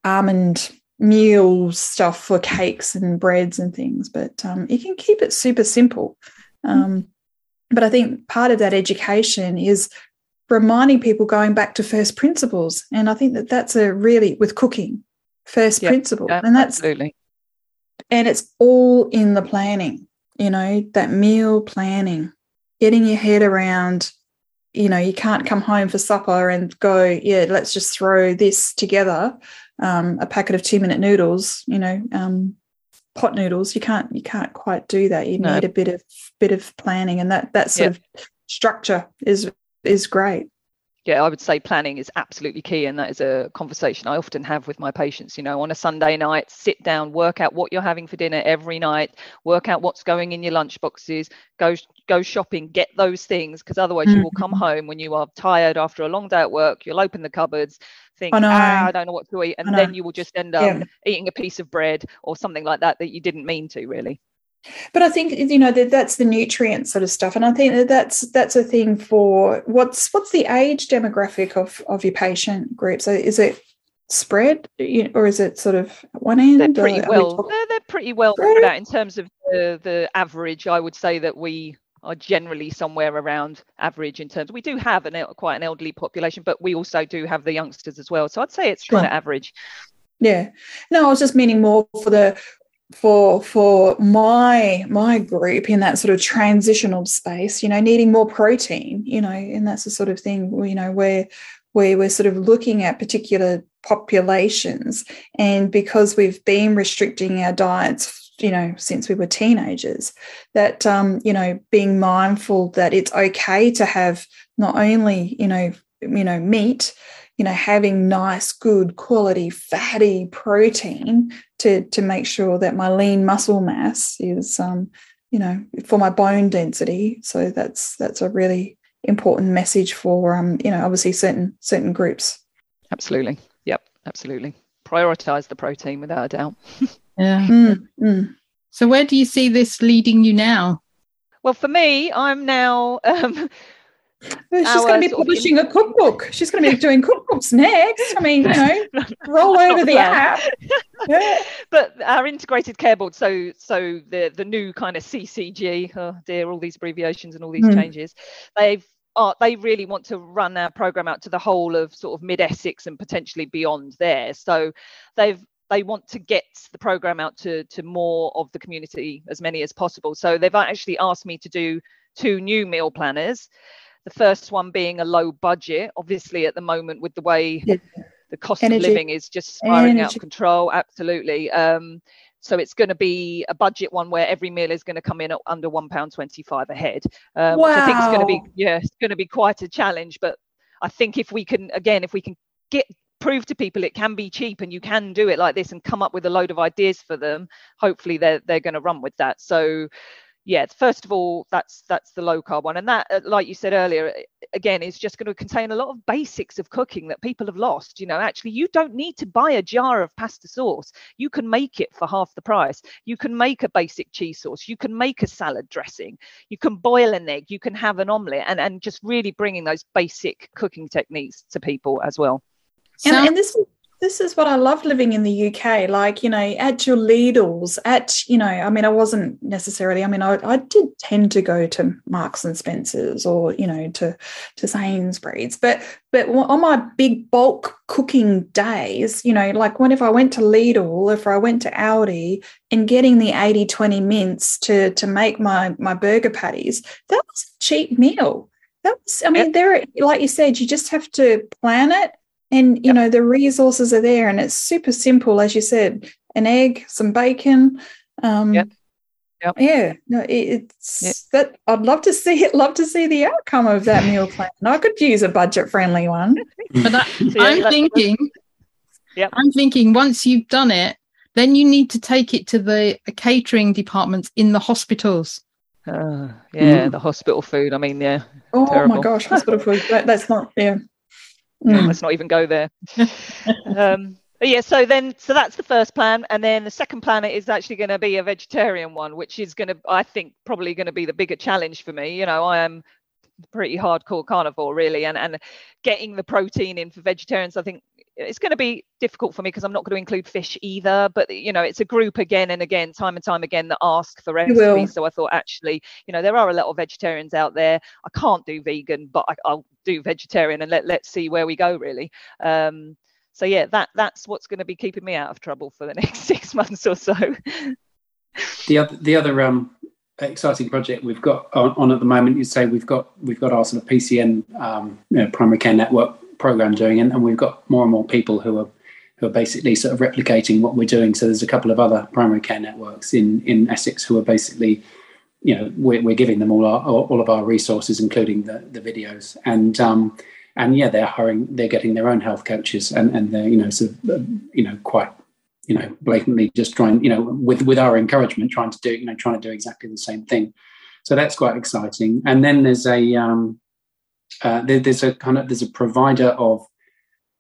almond meal stuff for cakes and breads and things, but um, you can keep it super simple. Um, but I think part of that education is reminding people going back to first principles, and I think that that's a really with cooking first Yeah, principle, Yeah, and that's absolutely. and it's all in the planning. You know that meal planning, getting your head around you know you can't come home for supper and go yeah let's just throw this together um, a packet of two minute noodles you know um, pot noodles you can't you can't quite do that you No. need a bit of bit of planning and that that sort of structure is is great yeah, I would say planning is absolutely key, and that is a conversation I often have with my patients. You know, on a Sunday night, sit down, work out what you're having for dinner every night, work out what's going in your lunch boxes, go go shopping, get those things, because otherwise you will come home when you are tired after a long day at work. You'll open the cupboards, think, I know. ah, I don't know what to eat, and know. then you will just end up Yeah. eating a piece of bread or something like that that you didn't mean to, really. But i think you know that that's the nutrient sort of stuff and i think that that's that's a thing for what's what's the age demographic of of your patient group? So is it spread or is it sort of one end they're pretty we well talking- they're, they're pretty well spread out in terms of the the average. I would say that we are generally somewhere around average in terms we do have an quite an elderly population but we also do have the youngsters as well. So i'd say it's Sure. kind of average. Yeah. No, I was just meaning more for the for for my my group in that sort of transitional space, you know, needing more protein, you know, and that's the sort of thing, you know, where where we're sort of looking at particular populations. And because we've been restricting our diets you know since we were teenagers that um, you know being mindful that it's okay to have not only you know you know meat you know having nice good quality fatty protein to to make sure that my lean muscle mass is um you know for my bone density. So that's that's a really important message for um you know obviously certain certain groups. Absolutely. Yep absolutely. Prioritize the protein without a doubt. Yeah. Mm, mm. so where do you see this leading you now? Well for me i'm now um She's going to be publishing a cookbook. She's going to be doing cookbooks next. I mean, you know, roll over the app. Yeah. But our integrated care board, so so the the new kind of CCG, oh dear, all these abbreviations and all these mm. changes, they've uh, they really want to run our program out to the whole of sort of mid Essex and potentially beyond there. So they've they want to get the program out to to more of the community, as many as possible. So they've actually asked me to do two new meal planners the first one being a low budget, obviously at the moment with the way yeah. the cost Energy. of living is just spiraling Energy. out of control. Absolutely. Um, so it's going to be a budget one where every meal is going to come in at under one pound twenty-five a head, um, wow. which I think is going to be yeah, it's going to be quite a challenge. But I think if we can again, if we can get prove to people it can be cheap and you can do it like this and come up with a load of ideas for them, hopefully they're they're going to run with that. So yeah first of all that's that's the low carb one. And that uh, like you said earlier again is just going to contain a lot of basics of cooking that people have lost you know. Actually you don't need to buy a jar of pasta sauce. You can make it for half the price. You can make a basic cheese sauce. You can make a salad dressing. You can boil an egg. You can have an omelette and and just really bringing those basic cooking techniques to people as well. And, and this this is what I love living in the UK. Like, you know, at your Lidl's, at, you know, I mean, I wasn't necessarily, I mean, I, I did tend to go to Marks and Spencer's or, you know, to, to Sainsbury's, but, but on my big bulk cooking days, you know, like whenever I went to Lidl, if I went to Aldi and getting the 80, 20 mince to, to make my, my burger patties, that was a cheap meal. That was, I mean, there, like you said, you just have to plan it and you yep. know the resources are there and it's super simple as you said an egg some bacon um yep. Yep. yeah no it's yep. that i'd love to see it love to see the outcome of that meal plan i could use a budget friendly one but I, i'm thinking yeah i'm thinking once you've done it then you need to take it to the catering departments in the hospitals uh, yeah mm. the hospital food i mean yeah oh terrible. my gosh hospital food that, that's not yeah Mm. Let's not even go there. um, yeah, so then, so that's the first plan, and then the second plan is actually going to be a vegetarian one, which is going to, I think, probably going to be the bigger challenge for me. You know, I am pretty hardcore carnivore, really, and and getting the protein in for vegetarians, I think it's going to be difficult for me because I'm not going to include fish either. But you know, it's a group again and again, time and time again, that ask for recipes. So I thought, actually, you know, there are a lot of vegetarians out there. I can't do vegan, but I, will do vegetarian, and let let's see where we go. Really. Um, so yeah, that that's what's going to be keeping me out of trouble for the next six months or so. the other the other um exciting project we've got on, on, at the moment. You say we've got we've got our sort of PCN um, you know, primary care network program doing, and, and we've got more and more people who are who are basically sort of replicating what we're doing. So there's a couple of other primary care networks in in Essex who are basically, you know, we're, we're giving them all our all of our resources, including the the videos, and um, and yeah, they're hiring, they're getting their own health coaches, and and they're you know sort of you know quite you know blatantly just trying you know with with our encouragement trying to do you know trying to do exactly the same thing. So that's quite exciting. And then there's a um, uh, there, there's a kind of there's a provider of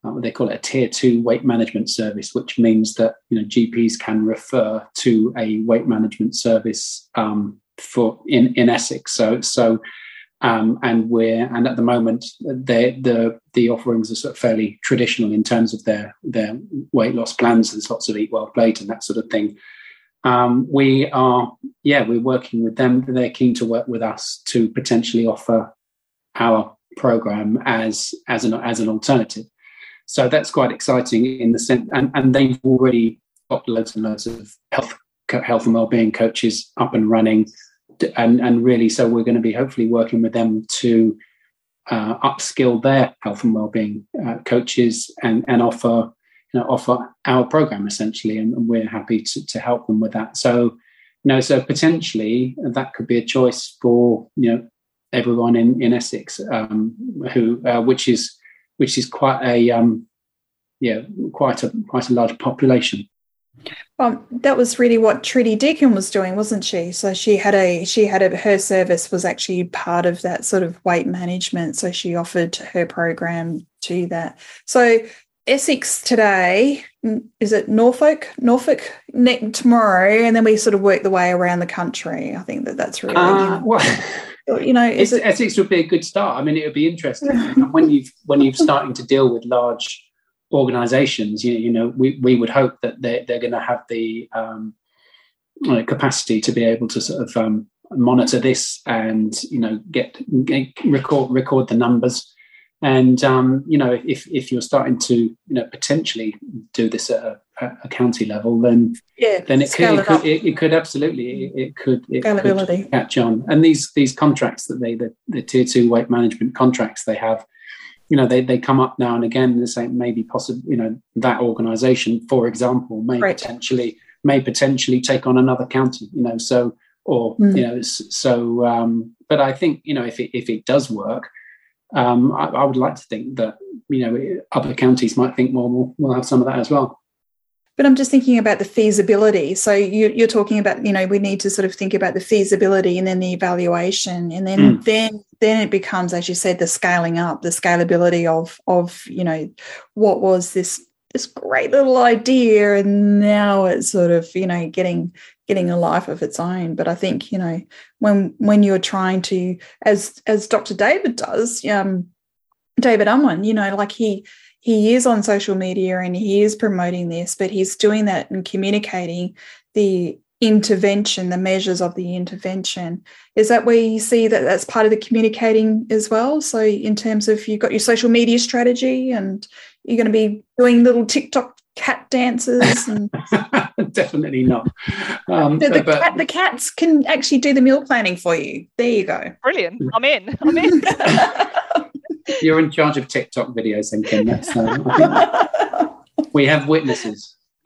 uh, what they call it a tier two weight management service, which means that you know GPs can refer to a weight management service um, for in in Essex. So so um, and we're and at the moment they, the the offerings are sort of fairly traditional in terms of their their weight loss plans. There's lots of eat well plate and that sort of thing. Um, we are yeah we're working with them. They're keen to work with us to potentially offer our program as as an as an alternative. So that's quite exciting in the sense, and, and they've already got loads and loads of health health and wellbeing coaches up and running, and and really, so we're going to be hopefully working with them to uh, upskill their health and wellbeing uh, coaches and and offer you know offer our program essentially, and, and we're happy to, to help them with that. So you know, so potentially that could be a choice for you know everyone in in Essex, um, who uh, which is which is quite a um, yeah quite a quite a large population. Well, that was really what Trudi Deakin was doing, wasn't she? So she had a she had a her service was actually part of that sort of weight management. So she offered her program to that. So Essex today is it Norfolk, Norfolk tomorrow, and then we sort of work the way around the country. I think that that's really uh, well, you know, it, Essex would be a good start. I mean, it would be interesting when you've when you're starting to deal with large organizations, you, you know, we, we would hope that they're, they're going to have the um, capacity to be able to sort of um, monitor this and, you know, get, get record, record the numbers. And, um, you know, if, if you're starting to, you know, potentially do this at a, a county level, then yeah, then it could it, could, it, it could absolutely it, it could it could catch on. And these these contracts that they the, the tier two weight management contracts they have, you know they, they come up now and again and say maybe possible you know that organization for example may right. potentially may potentially take on another county you know so or mm. you know so um but i think you know if it if it does work um I, I would like to think that you know other counties might think well we'll, we'll have some of that as well but I'm just thinking about the feasibility. So you, are talking about, you know, we need to sort of think about the feasibility and then the evaluation, and then mm. then then it becomes, as you said, the scaling up, the scalability of of you know what was this this great little idea, and now it's sort of you know getting getting a life of its own. But I think you know when when you're trying to, as as Dr. David does, um, David Unwin, you know, like he he is on social media and he is promoting this, but he's doing that and communicating the intervention, the measures of the intervention. Is that where you see that that's part of the communicating as well? So, in terms of you've got your social media strategy and you're going to be doing little TikTok cat dances and definitely not. Um, the, the, but, cat, the, cats can actually do the meal planning for you. There you go. Brilliant. I'm in. I'm in. You're in charge of TikTok videos, then, Kim. That's, uh, we have witnesses.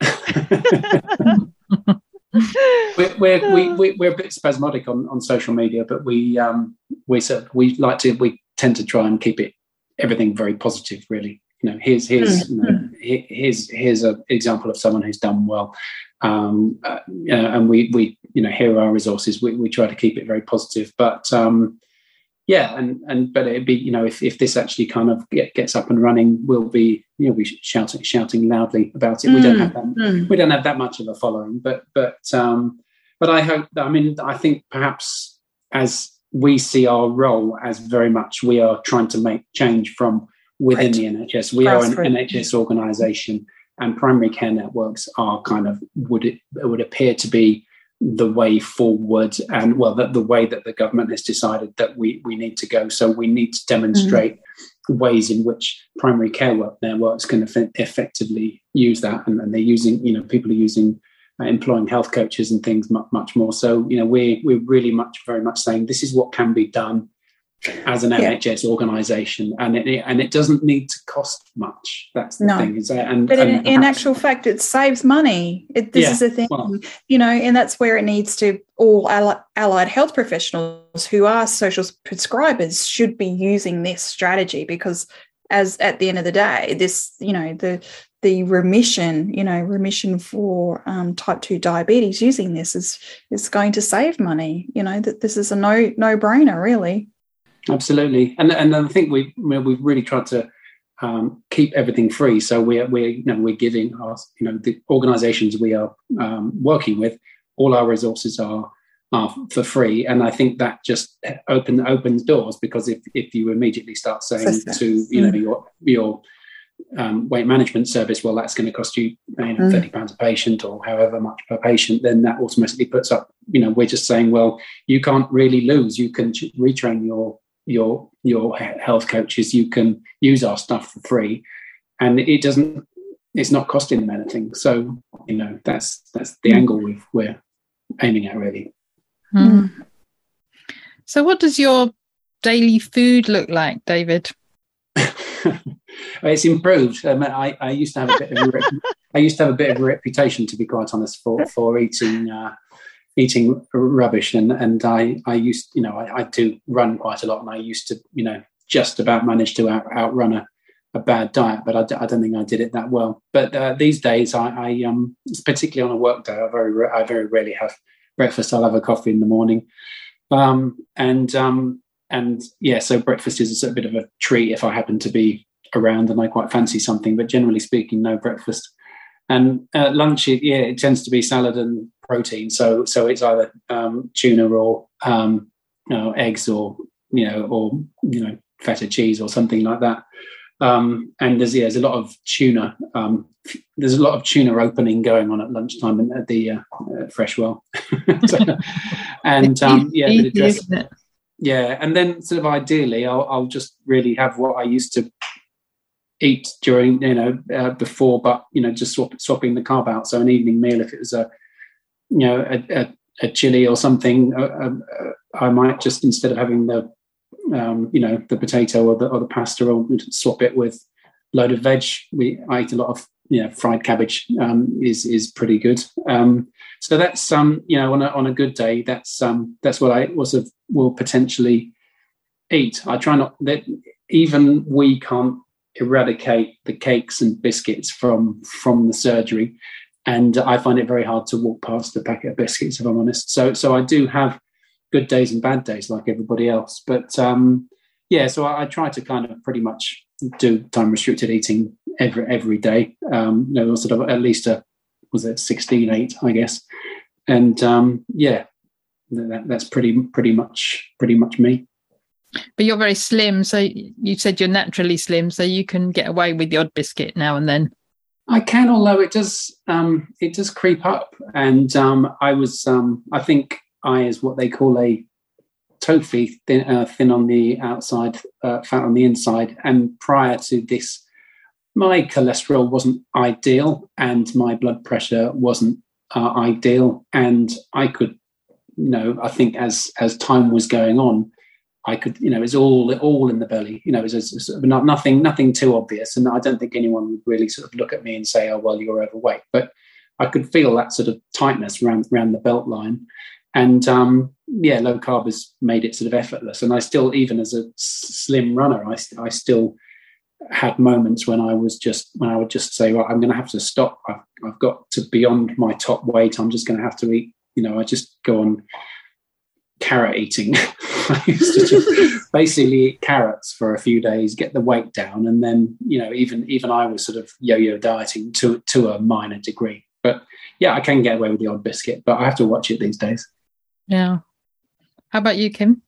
we're, we're, we, we, we're a bit spasmodic on, on social media, but we um, we sort we like to we tend to try and keep it everything very positive. Really, you know, here's here's you know, mm-hmm. here's here's an example of someone who's done well, um, uh, and we we you know here are our resources. We we try to keep it very positive, but um, yeah, and and but it'd be you know if, if this actually kind of get, gets up and running, we'll be you know we shouting shouting loudly about it. Mm, we don't mm, have that mm. we don't have that much of a following, but but um, but I hope I mean I think perhaps as we see our role as very much we are trying to make change from within right. the NHS. We are an NHS organisation, and primary care networks are kind of would it, it would appear to be the way forward and well the, the way that the government has decided that we, we need to go so we need to demonstrate mm-hmm. ways in which primary care work networks can eff- effectively use that and, and, they're using you know people are using uh, employing health coaches and things much, much more so you know we're, we're really much very much saying this is what can be done as an yeah. NHS organisation, and it and it doesn't need to cost much. That's the no. thing, is that? And but and in, perhaps, in, actual fact, it saves money. It, this yeah, is the thing, well, you know, and that's where it needs to. All allied health professionals who are social prescribers should be using this strategy because, as at the end of the day, this you know the the remission, you know, remission for um, type two diabetes using this is is going to save money. You know that this is a no no brainer, really. Absolutely, and and I think we we've really tried to um, keep everything free. So we're we're you know we're giving our you know the organisations we are um, working with all our resources are are for free, and I think that just open opens doors because if if you immediately start saying to you know mm. your your um, weight management service, well, that's going to cost you, you know, mm. thirty pounds a patient or however much per patient. Then that automatically puts up. You know, we're just saying, well, you can't really lose. You can retrain your your your health coaches, you can use our stuff for free, and it doesn't. It's not costing them anything. So you know that's that's the mm. angle we we're aiming at really. Mm. So, what does your daily food look like, David? it's improved. Um, I, I used to have a bit of a, I used to have a bit of a reputation, to be quite honest, for for eating uh, eating rubbish and and I I used you know I, I do run quite a lot and I used to you know just about manage to out, outrun a, a bad diet but I, I don't think I did it that well. But uh, these days I, I um particularly on a work day I very I very rarely have breakfast. I'll have a coffee in the morning. Um and um and yeah so breakfast is a bit of a treat if I happen to be around and I quite fancy something but generally speaking no breakfast. And at lunch, yeah, it tends to be salad and protein. So so it's either um, tuna or um, you know, eggs or you know or you know feta cheese or something like that. Um, and there's yeah, there's a lot of tuna. Um, there's a lot of tuna opening going on at lunchtime and at the uh, uh, Freshwell. so, and um, yeah, yeah, and then sort of ideally, I'll, I'll just really have what I used to eat during you know uh, before, but you know just swap, swapping the carb out. So an evening meal, if it was a you know a, a, a chili or something, uh, uh, I might just instead of having the um, you know the potato or the or the pasta, or swap it with load of veg. We I eat a lot of you know fried cabbage um, is is pretty good. Um, so that's um you know on a on a good day that's um that's what I was of will potentially eat. I try not that even we can't eradicate the cakes and biscuits from from the surgery and i find it very hard to walk past a packet of biscuits if i'm honest. So so i do have good days and bad days like everybody else. But um yeah so i, I try to kind of pretty much do time restricted eating every every day. Um you know sort of at least a was it 16 8 i guess. And um yeah that, that's pretty pretty much pretty much me. But you're very slim, so you said you're naturally slim, so you can get away with the odd biscuit now and then. I can, although it does um, it does creep up, and um, I was um, I think I is what they call a TOFI thin, uh, thin on the outside, uh, fat on the inside, and prior to this, my cholesterol wasn't ideal, and my blood pressure wasn't uh, ideal, and I could, you know, I think as as time was going on, I could, you know, it's all all in the belly. You know, it's, sort of not, nothing nothing too obvious, and I don't think anyone would really sort of look at me and say, "Oh, well, you're overweight." But I could feel that sort of tightness around around the belt line, and um, yeah, low carb has made it sort of effortless. And I still, even as a slim runner, I I still had moments when I was just when I would just say, "Well, I'm going to have to stop. I've, I've got to beyond my top weight. I'm just going to have to eat." You know, I just go on carrot eating. I used to just basically eat carrots for a few days, get the weight down, and then you know even even I was sort of yo-yo dieting to to a minor degree. But yeah, I can get away with the odd biscuit, but I have to watch it these days. Yeah. How about you, Kim?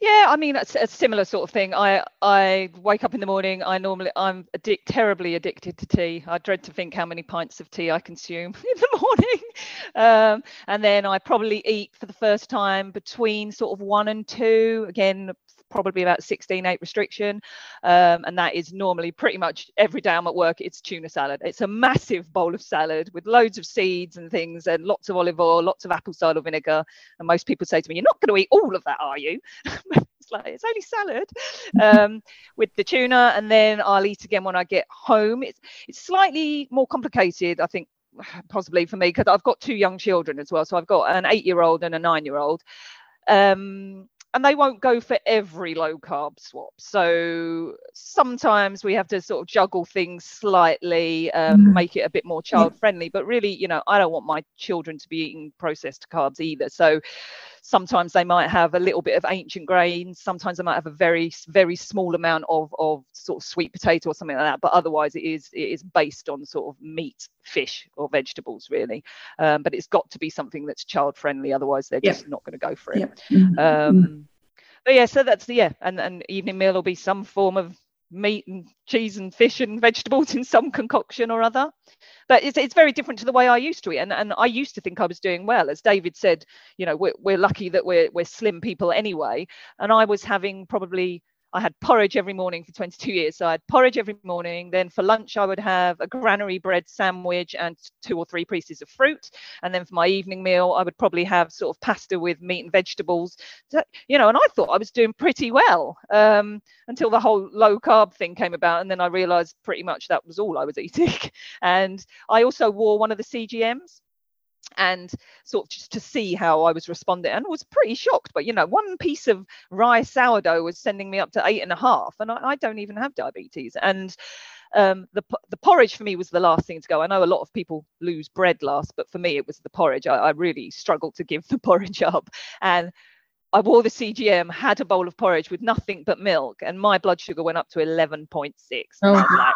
Yeah, I mean it's a similar sort of thing. I I wake up in the morning. I normally I'm terribly addicted to tea. I dread to think how many pints of tea I consume in the morning, um, and then I probably eat for the first time between sort of one and two. Again, probably about 16 8 restriction. Um, and that is normally pretty much every day i'm at work it's tuna salad. It's a massive bowl of salad with loads of seeds and things and lots of olive oil lots of apple cider vinegar. And most people say to me you're not going to eat all of that are you? It's like it's only salad. Um, with the tuna and then i'll eat again when i get home. It's it's slightly more complicated i think possibly for me because I've got two young children as well. So I've got an eight year old and a nine year old. Um, and they won't go for every low carb swap. So sometimes we have to sort of juggle things slightly, um, mm. make it a bit more child friendly. But really, you know, I don't want my children to be eating processed carbs either. So sometimes they might have a little bit of ancient grains. Sometimes they might have a very, very small amount of, of sort of sweet potato or something like that. But otherwise, it is it is based on sort of meat, fish, or vegetables really. Um, but it's got to be something that's child friendly. Otherwise, they're just not going to go for it. Mm-hmm. Um, but yeah, so that's the yeah, and and evening meal will be some form of meat and cheese and fish and vegetables in some concoction or other. But it's, it's very different to the way I used to eat. And, and I used to think I was doing well. As David said, you know, we're, we're lucky that we're, we're slim people anyway. And I was having probably I had porridge every morning for 22 years. So I had porridge every morning. Then for lunch, I would have a granary bread sandwich and two or three pieces of fruit. And then for my evening meal, I would probably have sort of pasta with meat and vegetables. So, you know, and I thought I was doing pretty well um, until the whole low carb thing came about. And then I realized pretty much that was all I was eating. and I also wore one of the CGMs and sort of just to see how I was responding and was pretty shocked. But you know, one piece of rye sourdough was sending me up to eight and a half, and I, I don't even have diabetes. And um, the the porridge for me was the last thing to go. I know a lot of people lose bread last, but for me it was the porridge. I, I really struggled to give the porridge up, and I wore the CGM, had a bowl of porridge with nothing but milk, and my blood sugar went up to 11.6. Oh.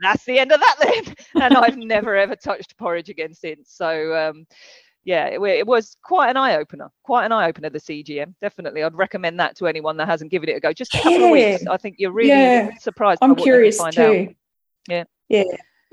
That's the end of that then. and I've never ever touched porridge again since. So, um, yeah, it, it, was quite an eye opener. Quite an eye opener. The CGM, definitely. I'd recommend that to anyone that hasn't given it a go. Just a couple yeah. of weeks. I think you're really yeah. surprised. I'm curious too. Out. Yeah. Yeah.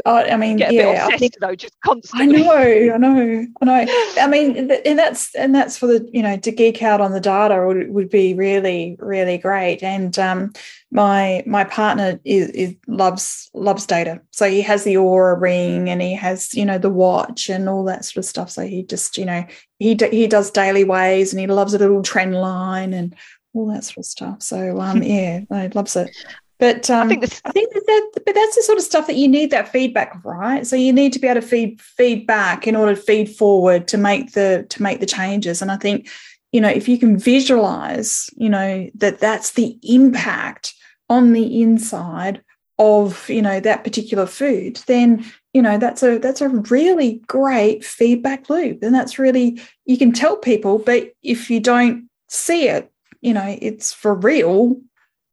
I mean, Get yeah, I think, though, just constantly. I know, I know, I know. I mean, and that's and that's for the you know to geek out on the data would, would be really really great. And um, my my partner is, is, loves loves data, so he has the Oura ring and he has you know the watch and all that sort of stuff. So he just you know he he does daily ways and he loves a little trend line and all that sort of stuff. So um, yeah, he loves it. But um, I think, this- I think that, that, but that's the sort of stuff that you need that feedback, right? So you need to be able to feed feedback in order to feed forward to make the to make the changes. And I think, you know, if you can visualize, you know, that that's the impact on the inside of you know that particular food, then you know that's a that's a really great feedback loop, and that's really you can tell people, but if you don't see it, you know, it's for real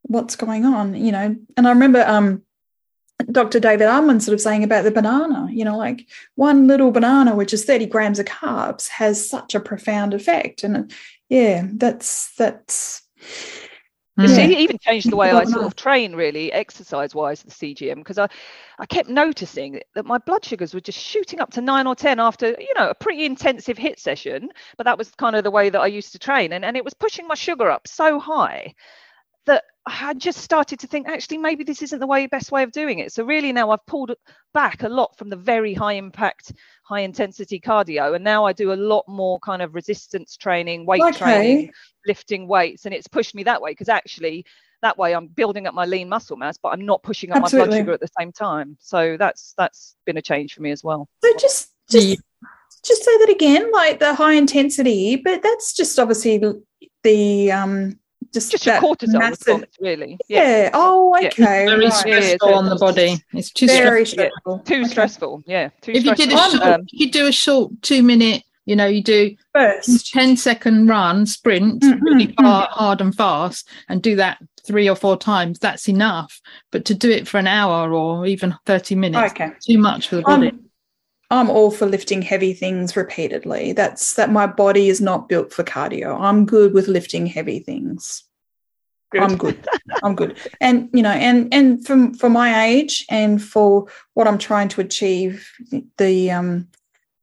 what's going on, you know. And I remember um, Dr. David Armand sort of saying about the banana, you know, like one little banana, which is 30 grams of carbs, has such a profound effect. And yeah, that's that's yeah. See, it even changed the way I sort of train, really, exercise wise, the CGM, because I, I kept noticing that my blood sugars were just shooting up to nine or 10 after, you know, a pretty intensive HIIT session. But that was kind of the way that I used to train. And, and it was pushing my sugar up so high that I just started to think actually maybe this isn't the way best way of doing it. So really now I've pulled back a lot from the very high impact, high intensity cardio, and now I do a lot more kind of resistance training, weight okay. training, lifting weights, and it's pushed me that way because actually that way I'm building up my lean muscle mass, but I'm not pushing up Absolutely. my blood sugar at the same time. So that's that's been a change for me as well. So just just just say that again, like the high intensity, but that's just obviously the um just, just your cortisol massive, really. Yeah. yeah. Oh, okay. Yeah. Very right. stressful yeah, on the body. It's too very stressful. Too okay. stressful. Yeah. Too if stressful. you did a short, um, you do a short two minute, you know, you do first 10 second run sprint mm-hmm. really mm-hmm. hard and fast, and do that three or four times. That's enough. But to do it for an hour or even thirty minutes, okay. too much for the body. Um, I'm all for lifting heavy things repeatedly. That's that my body is not built for cardio. I'm good with lifting heavy things. Good. I'm good. I'm good. And you know, and and from for my age and for what I'm trying to achieve, the um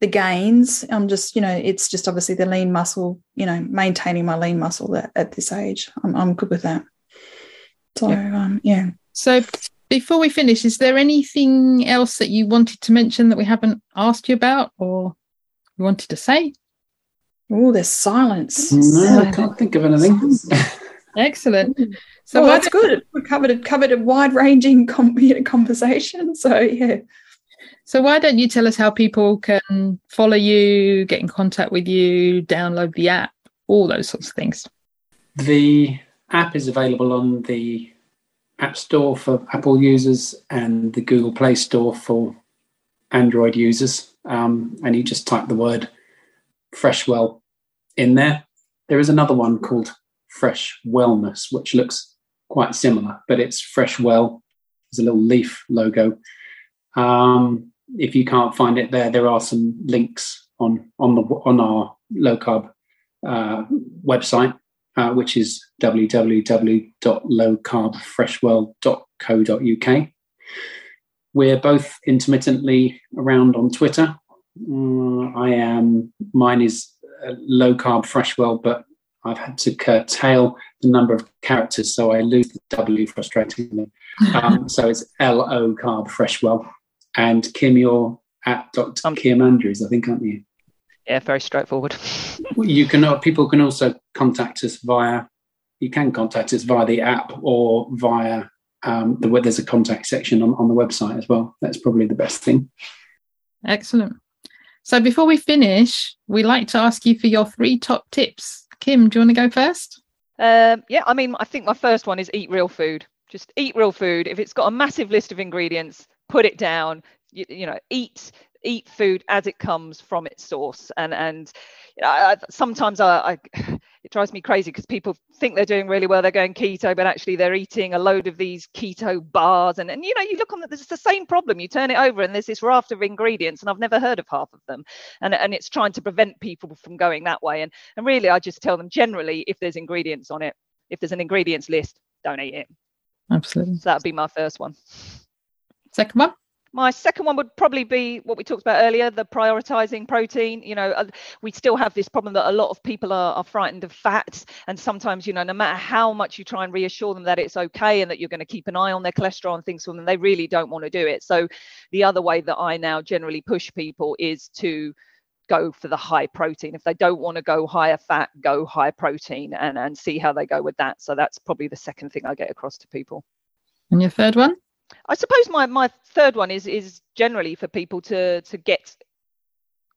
the gains, I'm just, you know, it's just obviously the lean muscle, you know, maintaining my lean muscle at, at this age. I'm I'm good with that. So um yeah. So before we finish, is there anything else that you wanted to mention that we haven't asked you about or you wanted to say? Oh, there's silence. No, I can't think of anything. Excellent. So well, that's good. We covered covered a wide ranging conversation. So yeah. So why don't you tell us how people can follow you, get in contact with you, download the app, all those sorts of things? The app is available on the App Store for Apple users and the Google Play Store for Android users. Um, and you just type the word Freshwell in there. There is another one called Fresh Wellness, which looks quite similar, but it's Fresh Well. There's a little leaf logo. Um, if you can't find it there, there are some links on on the on our low carb uh, website uh, which is www.lowcarbfreshwell.co.uk. We're both intermittently around on Twitter. Uh, I am, mine is uh, low carb freshwell, but I've had to curtail the number of characters, so I lose the W frustratingly. Um, so it's L O carb freshwell. And Kim, you're at Dr. Um, Kim Andrews, I think, aren't you? yeah, very straightforward. you can uh, people can also contact us via you can contact us via the app or via um, the there's a contact section on, on the website as well. That's probably the best thing. Excellent. So before we finish, we like to ask you for your three top tips. Kim, do you want to go first? Um, yeah, I mean, I think my first one is eat real food. Just eat real food. If it's got a massive list of ingredients, put it down. You, you know, eat eat food as it comes from its source. And and you know, I, sometimes I, I, it drives me crazy because people think they're doing really well they're going keto but actually they're eating a load of these keto bars. And and you know you look on the, it's the same problem. You turn it over and there's this raft of ingredients and I've never heard of half of them. And and it's trying to prevent people from going that way. And and really I just tell them generally if there's ingredients on it if there's an ingredients list don't eat it. Absolutely. So that'd be my first one. Second one my second one would probably be what we talked about earlier the prioritizing protein. You know uh, we still have this problem that a lot of people are, are frightened of fats. And sometimes you know no matter how much you try and reassure them that it's okay and that you're going to keep an eye on their cholesterol and things for them they really don't want to do it. So the other way that i now generally push people is to go for the high protein. If they don't want to go higher fat go high protein and and see how they go with that. So that's probably the second thing i get across to people. And your third one I suppose my, my third one is is generally for people to to get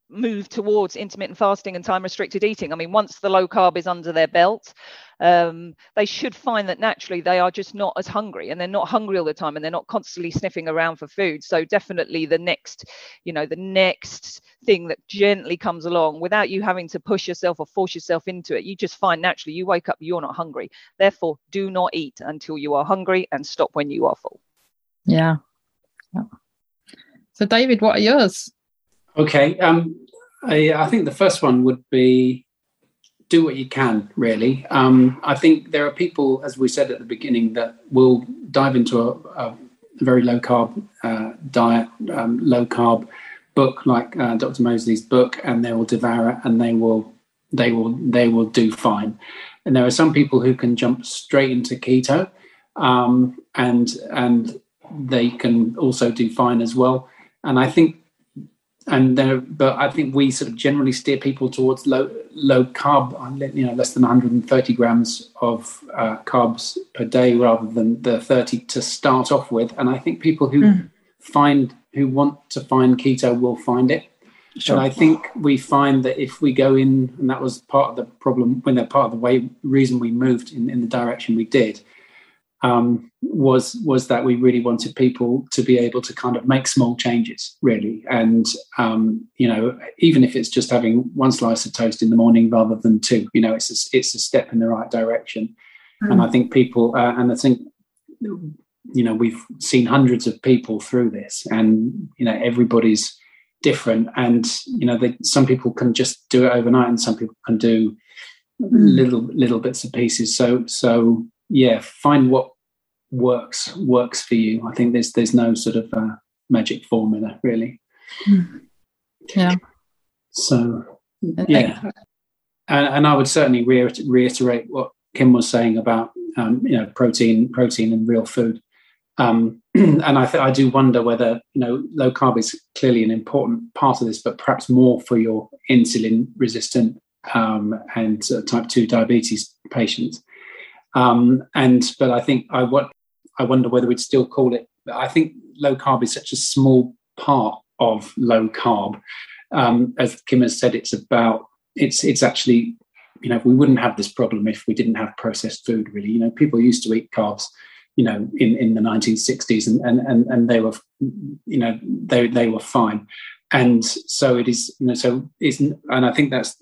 move towards intermittent fasting and time restricted eating. I mean, once the low carb is under their belt, um, they should find that naturally they are just not as hungry and they're not hungry all the time and they're not constantly sniffing around for food. So definitely the next, you know, the next thing that gently comes along without you having to push yourself or force yourself into it, you just find naturally you wake up, you're not hungry. Therefore, do not eat until you are hungry and stop when you are full. Yeah. yeah. So, David, what are yours? Okay. Um, I, I, think the first one would be do what you can, really. Um, I think there are people, as we said at the beginning, that will dive into a, a very low carb uh, diet, um, low carb book like uh, Dr. Mosley's book, and they will devour it and they will they will they will do fine. And there are some people who can jump straight into keto, um, and and they can also do fine as well. And I think, and there, but I think we sort of generally steer people towards low low carb, you know, less than 130 grams of uh, carbs per day rather than the 30 to start off with. And I think people who mm. find who want to find keto will find it. Sure. I think we find that if we go in, and that was part of the problem when they're part of the way reason we moved in, in the direction we did, um, was was that we really wanted people to be able to kind of make small changes, really, and um, you know, even if it's just having one slice of toast in the morning rather than two, you know, it's a, it's a step in the right direction. Mm. And I think people, uh, and I think you know, we've seen hundreds of people through this, and you know, everybody's different, and you know, they, some people can just do it overnight, and some people can do mm. little little bits and pieces. So so yeah, find what works works for you. I think there's there's no sort of uh, magic formula really. Yeah. So yeah, and, and I would certainly reiterate what Kim was saying about um, you know protein, protein and real food. Um, and I, th- I do wonder whether you know low carb is clearly an important part of this, but perhaps more for your insulin resistant um, and uh, type two diabetes patients. Um, and but I think I what I wonder whether we'd still call it. I think low carb is such a small part of low carb. Um, as Kim has said, it's about it's it's actually you know we wouldn't have this problem if we didn't have processed food. Really, you know, people used to eat carbs, you know, in in the 1960s, and and and, and they were you know they they were fine. And so it is, you know, so isn't, and I think that's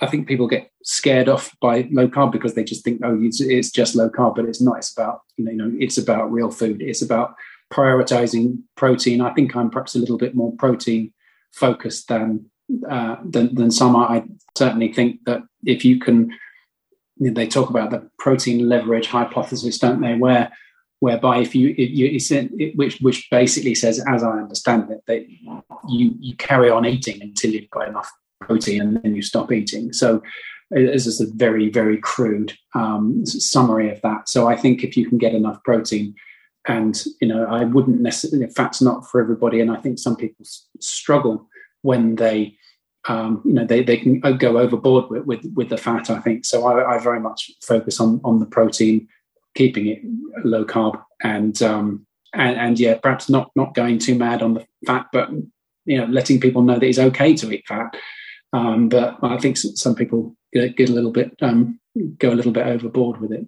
I think people get scared off by low carb because they just think, oh, it's, it's, just low carb, but it's not. It's about you know, you know, it's about real food. It's about prioritizing protein. I think I'm perhaps a little bit more protein focused than uh, than, than some. I certainly think that if you can, you know, they talk about the protein leverage hypothesis, don't they? Where whereby if you, if you it, which which basically says, as I understand it, that you you carry on eating until you've got enough protein and then you stop eating. So it's just a very, very crude um, summary of that. So I think if you can get enough protein, and you know, I wouldn't necessarily. Fat's not for everybody, and I think some people struggle when they, um, you know, they, they can go overboard with, with, with the fat. I think so. I, I, very much focus on on the protein, keeping it low carb, and um, and, and yeah, perhaps not not going too mad on the fat, but you know letting people know that it's okay to eat fat. Um, but I think some people get, get a little bit um, go a little bit overboard with it.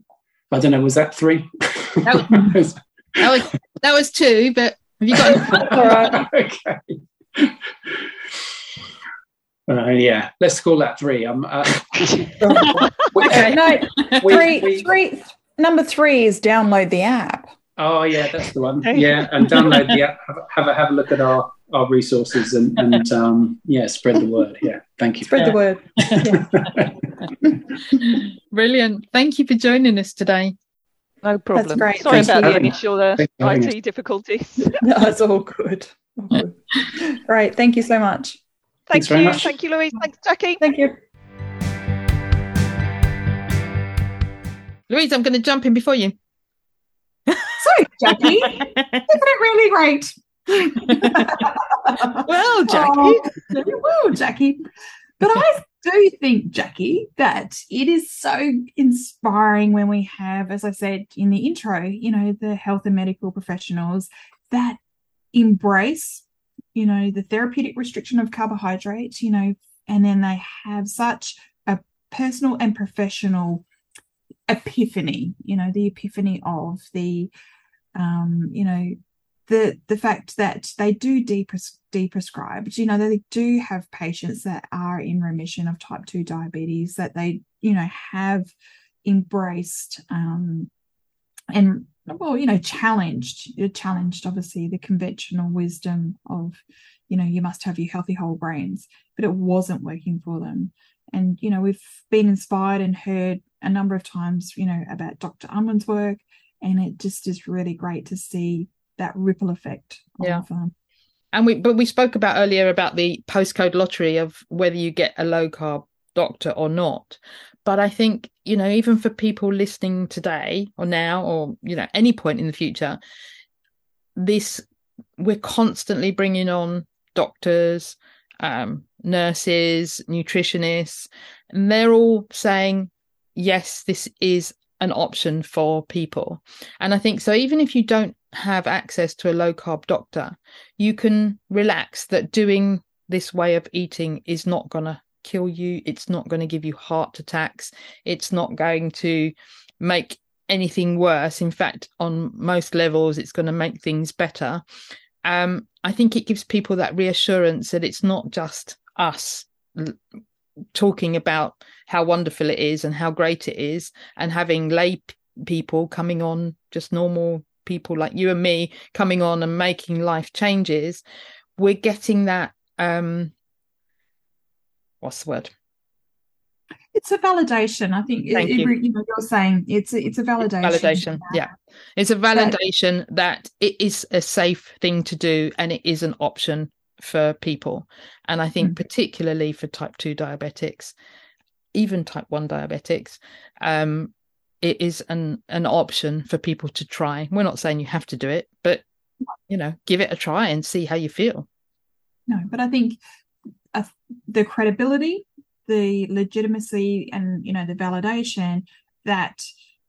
I don't know. Was that three? That was, that was, that was two. But have you got? All right. okay. Uh, yeah, let's call that three. Um, uh, Okay, no, we- three, we- three. Number three is download the app. Oh yeah, that's the one. Yeah, and download the app. Have, a- have a have a look at our our resources and and um, yeah, spread the word. Yeah, thank you. Spread the word. Brilliant. Thank you for joining us today. No problem. That's great. Sorry Thanks about for the initial uh, Thanks for IT difficulties. No, it's all good. All good. Great. Thank you so much. Thank Thanks very you. much. Thank you, Louise. Thanks, Jackie. Thank you. Louise, I'm going to jump in before you. So, Jackie, isn't it really great? Well, oh, Jackie. Oh, well, Jackie. But I do think, Jackie, that it is so inspiring when we have, as I said in the intro, you know, the health and medical professionals that embrace, you know, the therapeutic restriction of carbohydrates, you know, and then they have such a personal and professional epiphany, you know, the epiphany of the, um, you know, the the fact that they do depres- deprescribe, you know, they do have patients that are in remission of type 2 diabetes, that they, you know, have embraced um, and, well, you know, challenged, challenged obviously the conventional wisdom of, you know, you must have your healthy whole brains but it wasn't working for them. And, you know, we've been inspired and heard a number of times, you know, about Dr. Unwin's work, and it just is really great to see that ripple effect Yeah. um, and we but we spoke about earlier about the postcode lottery of whether you get a low carb doctor or not but i think you know even for people listening today or now or you know any point in the future this we're constantly bringing on doctors um nurses nutritionists and they're all saying yes this is an option for people. And i think so even if you don't have access to a low carb doctor you can relax that doing this way of eating is not going to kill you. It's not going to give you heart attacks. It's not going to make anything worse. In fact on most levels it's going to make things better. Um i think it gives people that reassurance that it's not just us talking about how wonderful it is and how great it is and having lay p- people coming on just normal people like you and me coming on and making life changes we're getting that um what's the word it's a validation. I think Thank it you. re- you know you're saying it's a, it's a validation. validation yeah it's a validation that it is a safe thing to do and it is an option for people. And i think Mhm. particularly for type 2 diabetics even type 1 diabetics um it is an an option for people to try. We're not saying you have to do it but you know give it a try and see how you feel. No, but I think uh, the credibility, the legitimacy, and you know the validation that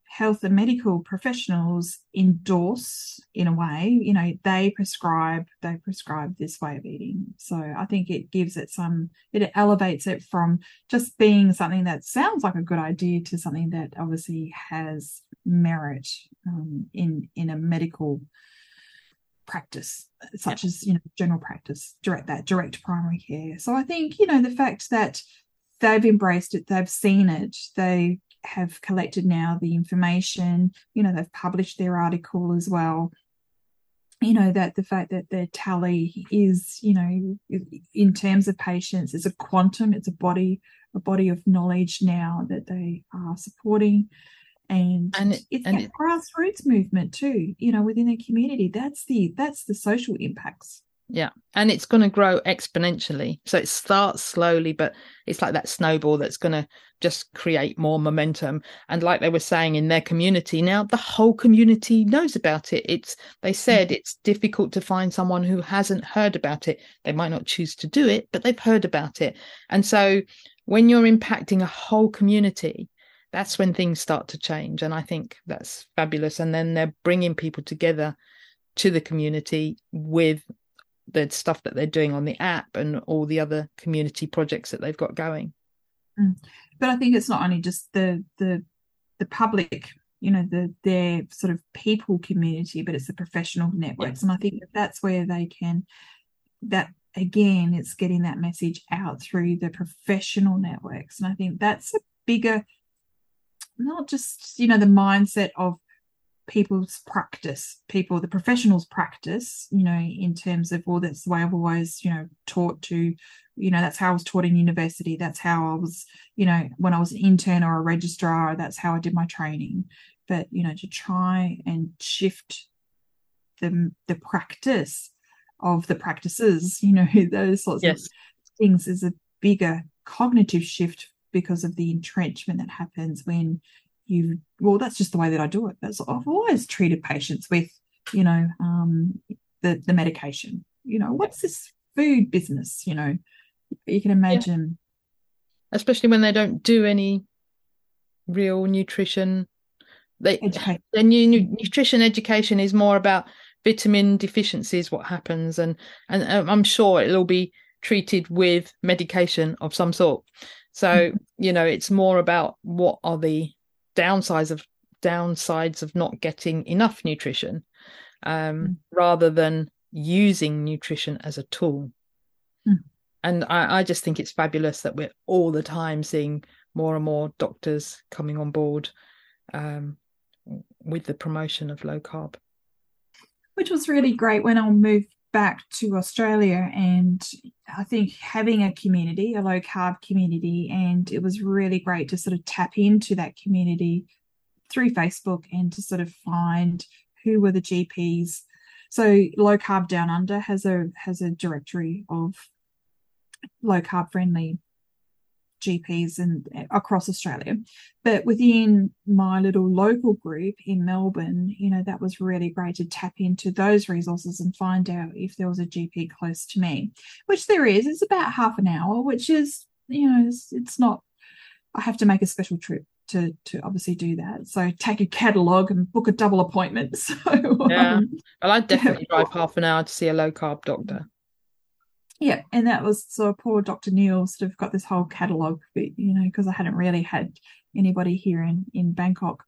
health and medical professionals endorse in a way. You know they prescribe they prescribe this way of eating. So I think it gives it some it elevates it from just being something that sounds like a good idea to something that obviously has merit um, in in a medical practice such as you know general practice direct that direct primary care so i think you know the fact that they've embraced it they've seen it they have collected now the information you know they've published their article as well. You know that the fact that their tally is you know in terms of patients is a quantum it's a body a body of knowledge now that they are supporting. And, And it- it's and that it- grassroots movement too you know within their community. That's the that's the social impacts. Yeah. And it's going to grow exponentially. So it starts slowly but it's like that snowball that's going to just create more momentum. And like they were saying in their community now the whole community knows about it. It's they hmm. said it's difficult to find someone who hasn't heard about it. They might not choose to do it but they've heard about it. And so when you're impacting a whole community that's when things start to change. And i think that's fabulous. And then they're bringing people together to the community with the stuff that they're doing on the app and all the other community projects that they've got going. Hmm. But I think it's not only just the the the public, you know, the their sort of people community, but it's the professional networks, and I think that that's where they can that again, it's getting that message out through the professional networks, and I think that's a bigger, not just you know the mindset of people's practice, people, the professionals' practice, you know, in terms of, well, that's the way I've always, you know, taught to, you know, that's how I was taught in university. That's how I was, you know, when I was an intern or a registrar, that's how I did my training. But, you know, to try and shift the, the practice of the practices, you know, those sorts yes. of things is a bigger cognitive shift because of the entrenchment that happens when you well that's just the way that i do it that's i've always treated patients with you know um the the medication you know what's this food business you know you can imagine yeah. especially when they don't do any real nutrition they education. their new, nutrition education is more about vitamin deficiencies what happens and and i'm sure it'll be treated with medication of some sort so mm-hmm. you know it's more about what are the downsides of downsides of not getting enough nutrition um, mm. rather than using nutrition as a tool. Mm. And I, I just think it's fabulous that we're all the time seeing more and more doctors coming on board um, with the promotion of low carb. Which was really great when I moved back to Australia and I think having a community, a low carb community, and it was really great to sort of tap into that community through Facebook and to sort of find who were the GPs. So low carb down under has a has a directory of low carb friendly GPs and across Australia. But within my little local group in Melbourne, you know, that was really great to tap into those resources and find out if there was a GP close to me, which there is. It's about half an hour, which is, you know, it's, it's not, I have to make a special trip to to obviously do that. So take a catalogue and book a double appointment. So yeah, um, well, I'd definitely drive half an hour to see a low carb doctor yeah and that was so poor dr neil sort of got this whole catalog you know because i hadn't really had anybody here in in bangkok.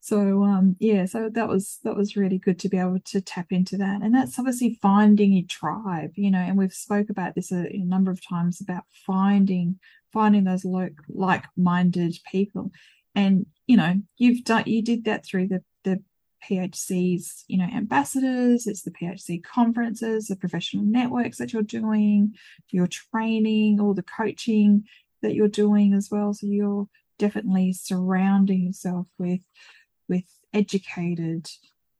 So um yeah so that was that was really good to be able to tap into that. And that's obviously finding a tribe you know and we've spoke about this a, a number of times about finding finding those like like-minded people. And you know you've done you did that through the the PHC's, you know, ambassadors, it's the PHC conferences, the professional networks that you're doing, your training, all the coaching that you're doing as well. So you're definitely surrounding yourself with with educated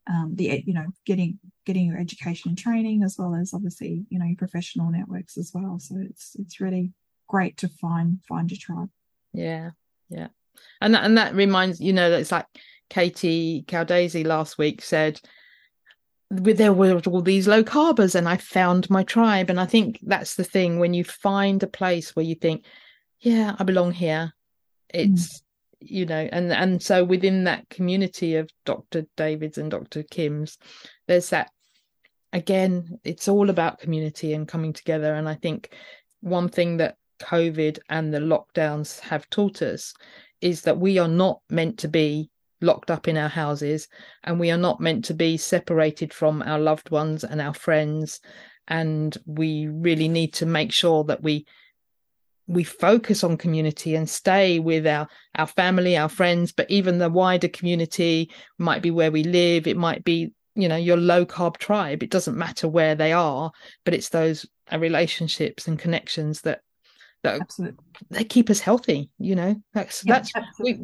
um, the you know getting getting your education and training as well as obviously you know your professional networks as well. So it's it's really great to find find your tribe. Yeah yeah. And that, and that reminds you know that it's like Katie Caldesi last week said there were all these low carbers and I found my tribe. And I think that's the thing when you find a place where you think, yeah, I belong here. It's, mm. you know, and, and so within that community of Dr. David's and Dr. Kim's, there's that, again, it's all about community and coming together. And I think one thing that COVID and the lockdowns have taught us is that we are not meant to be locked up in our houses and we are not meant to be separated from our loved ones and our friends. And we really need to make sure that we we focus on community and stay with our our family our friends. But even the wider community might be where we live. It might be you know your low carb tribe. It doesn't matter where they are but it's those relationships and connections that that Absolutely. they keep us healthy you know? That's yeah, that's we,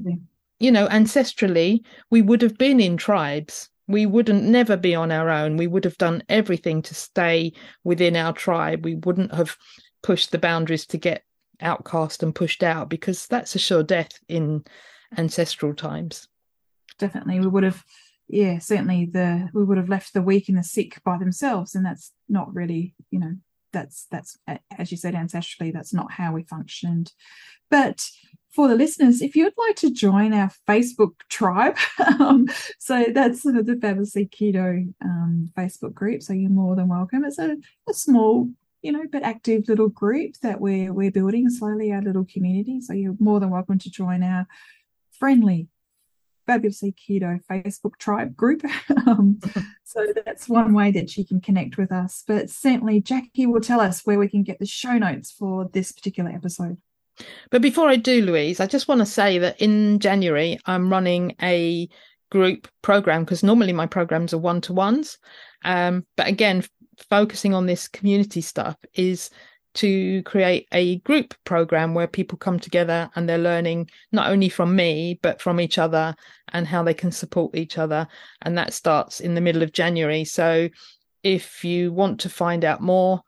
you know, ancestrally, we would have been in tribes. We wouldn't never be on our own. We would have done everything to stay within our tribe. We wouldn't have pushed the boundaries to get outcast and pushed out because that's a sure death in ancestral times. Definitely. We would have yeah, certainly the we would have left the weak and the sick by themselves. And that's not really, you know, that's that's as you said ancestrally, that's not how we functioned. But for the listeners, if you'd like to join our Facebook tribe, um, so that's sort of the Fabulously Keto um, Facebook group. So you're more than welcome. It's a, a small, you know, but active little group that we're we're building slowly, our little community. So you're more than welcome to join our friendly fabulously keto facebook tribe group um, so that's one way that you can connect with us but certainly jackie will tell us where we can get the show notes for this particular episode but before I do, Louise, I just want to say that in January, I'm running a group program because normally my programs are one to ones. Um, but again, f- focusing on this community stuff is to create a group program where people come together and they're learning not only from me, but from each other and how they can support each other. And that starts in the middle of January. So if you want to find out more,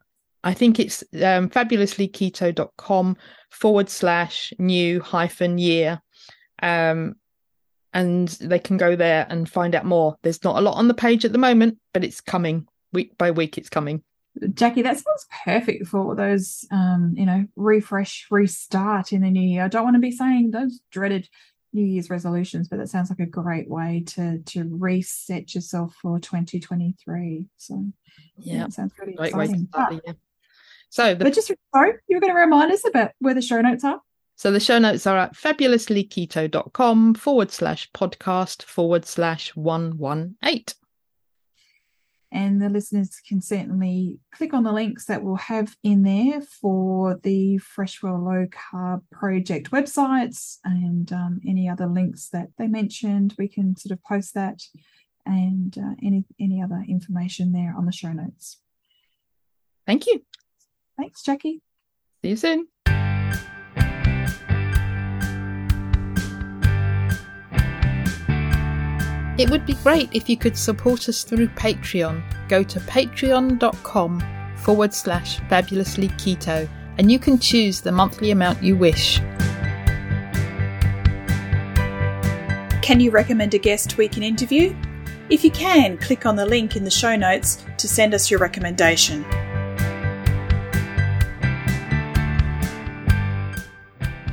I think it's um, fabulouslyketo.com forward slash new hyphen year. Um, and they can go there and find out more. There's not a lot on the page at the moment, but it's coming week by week. It's coming. Jackie, that sounds perfect for those, um, you know, refresh, restart in the new year. I don't want to be saying those dreaded New Year's resolutions, but that sounds like a great way to to reset yourself for 2023. So yeah, yeah sounds pretty great exciting. Way to so, the, but just sorry, you were going to remind us about where the show notes are. So the show notes are at fabulouslyketo.com forward slash podcast forward slash 118. And the listeners can certainly click on the links that we'll have in there for the Freshwell Low Carb Project websites and um, any other links that they mentioned. We can sort of post that and uh, any any other information there on the show notes. Thank you. Thanks, Jackie. See you soon. It would be great if you could support us through Patreon. Go to patreon.com forward slash fabulously keto and you can choose the monthly amount you wish. Can you recommend a guest we can interview? If you can, click on the link in the show notes to send us your recommendation.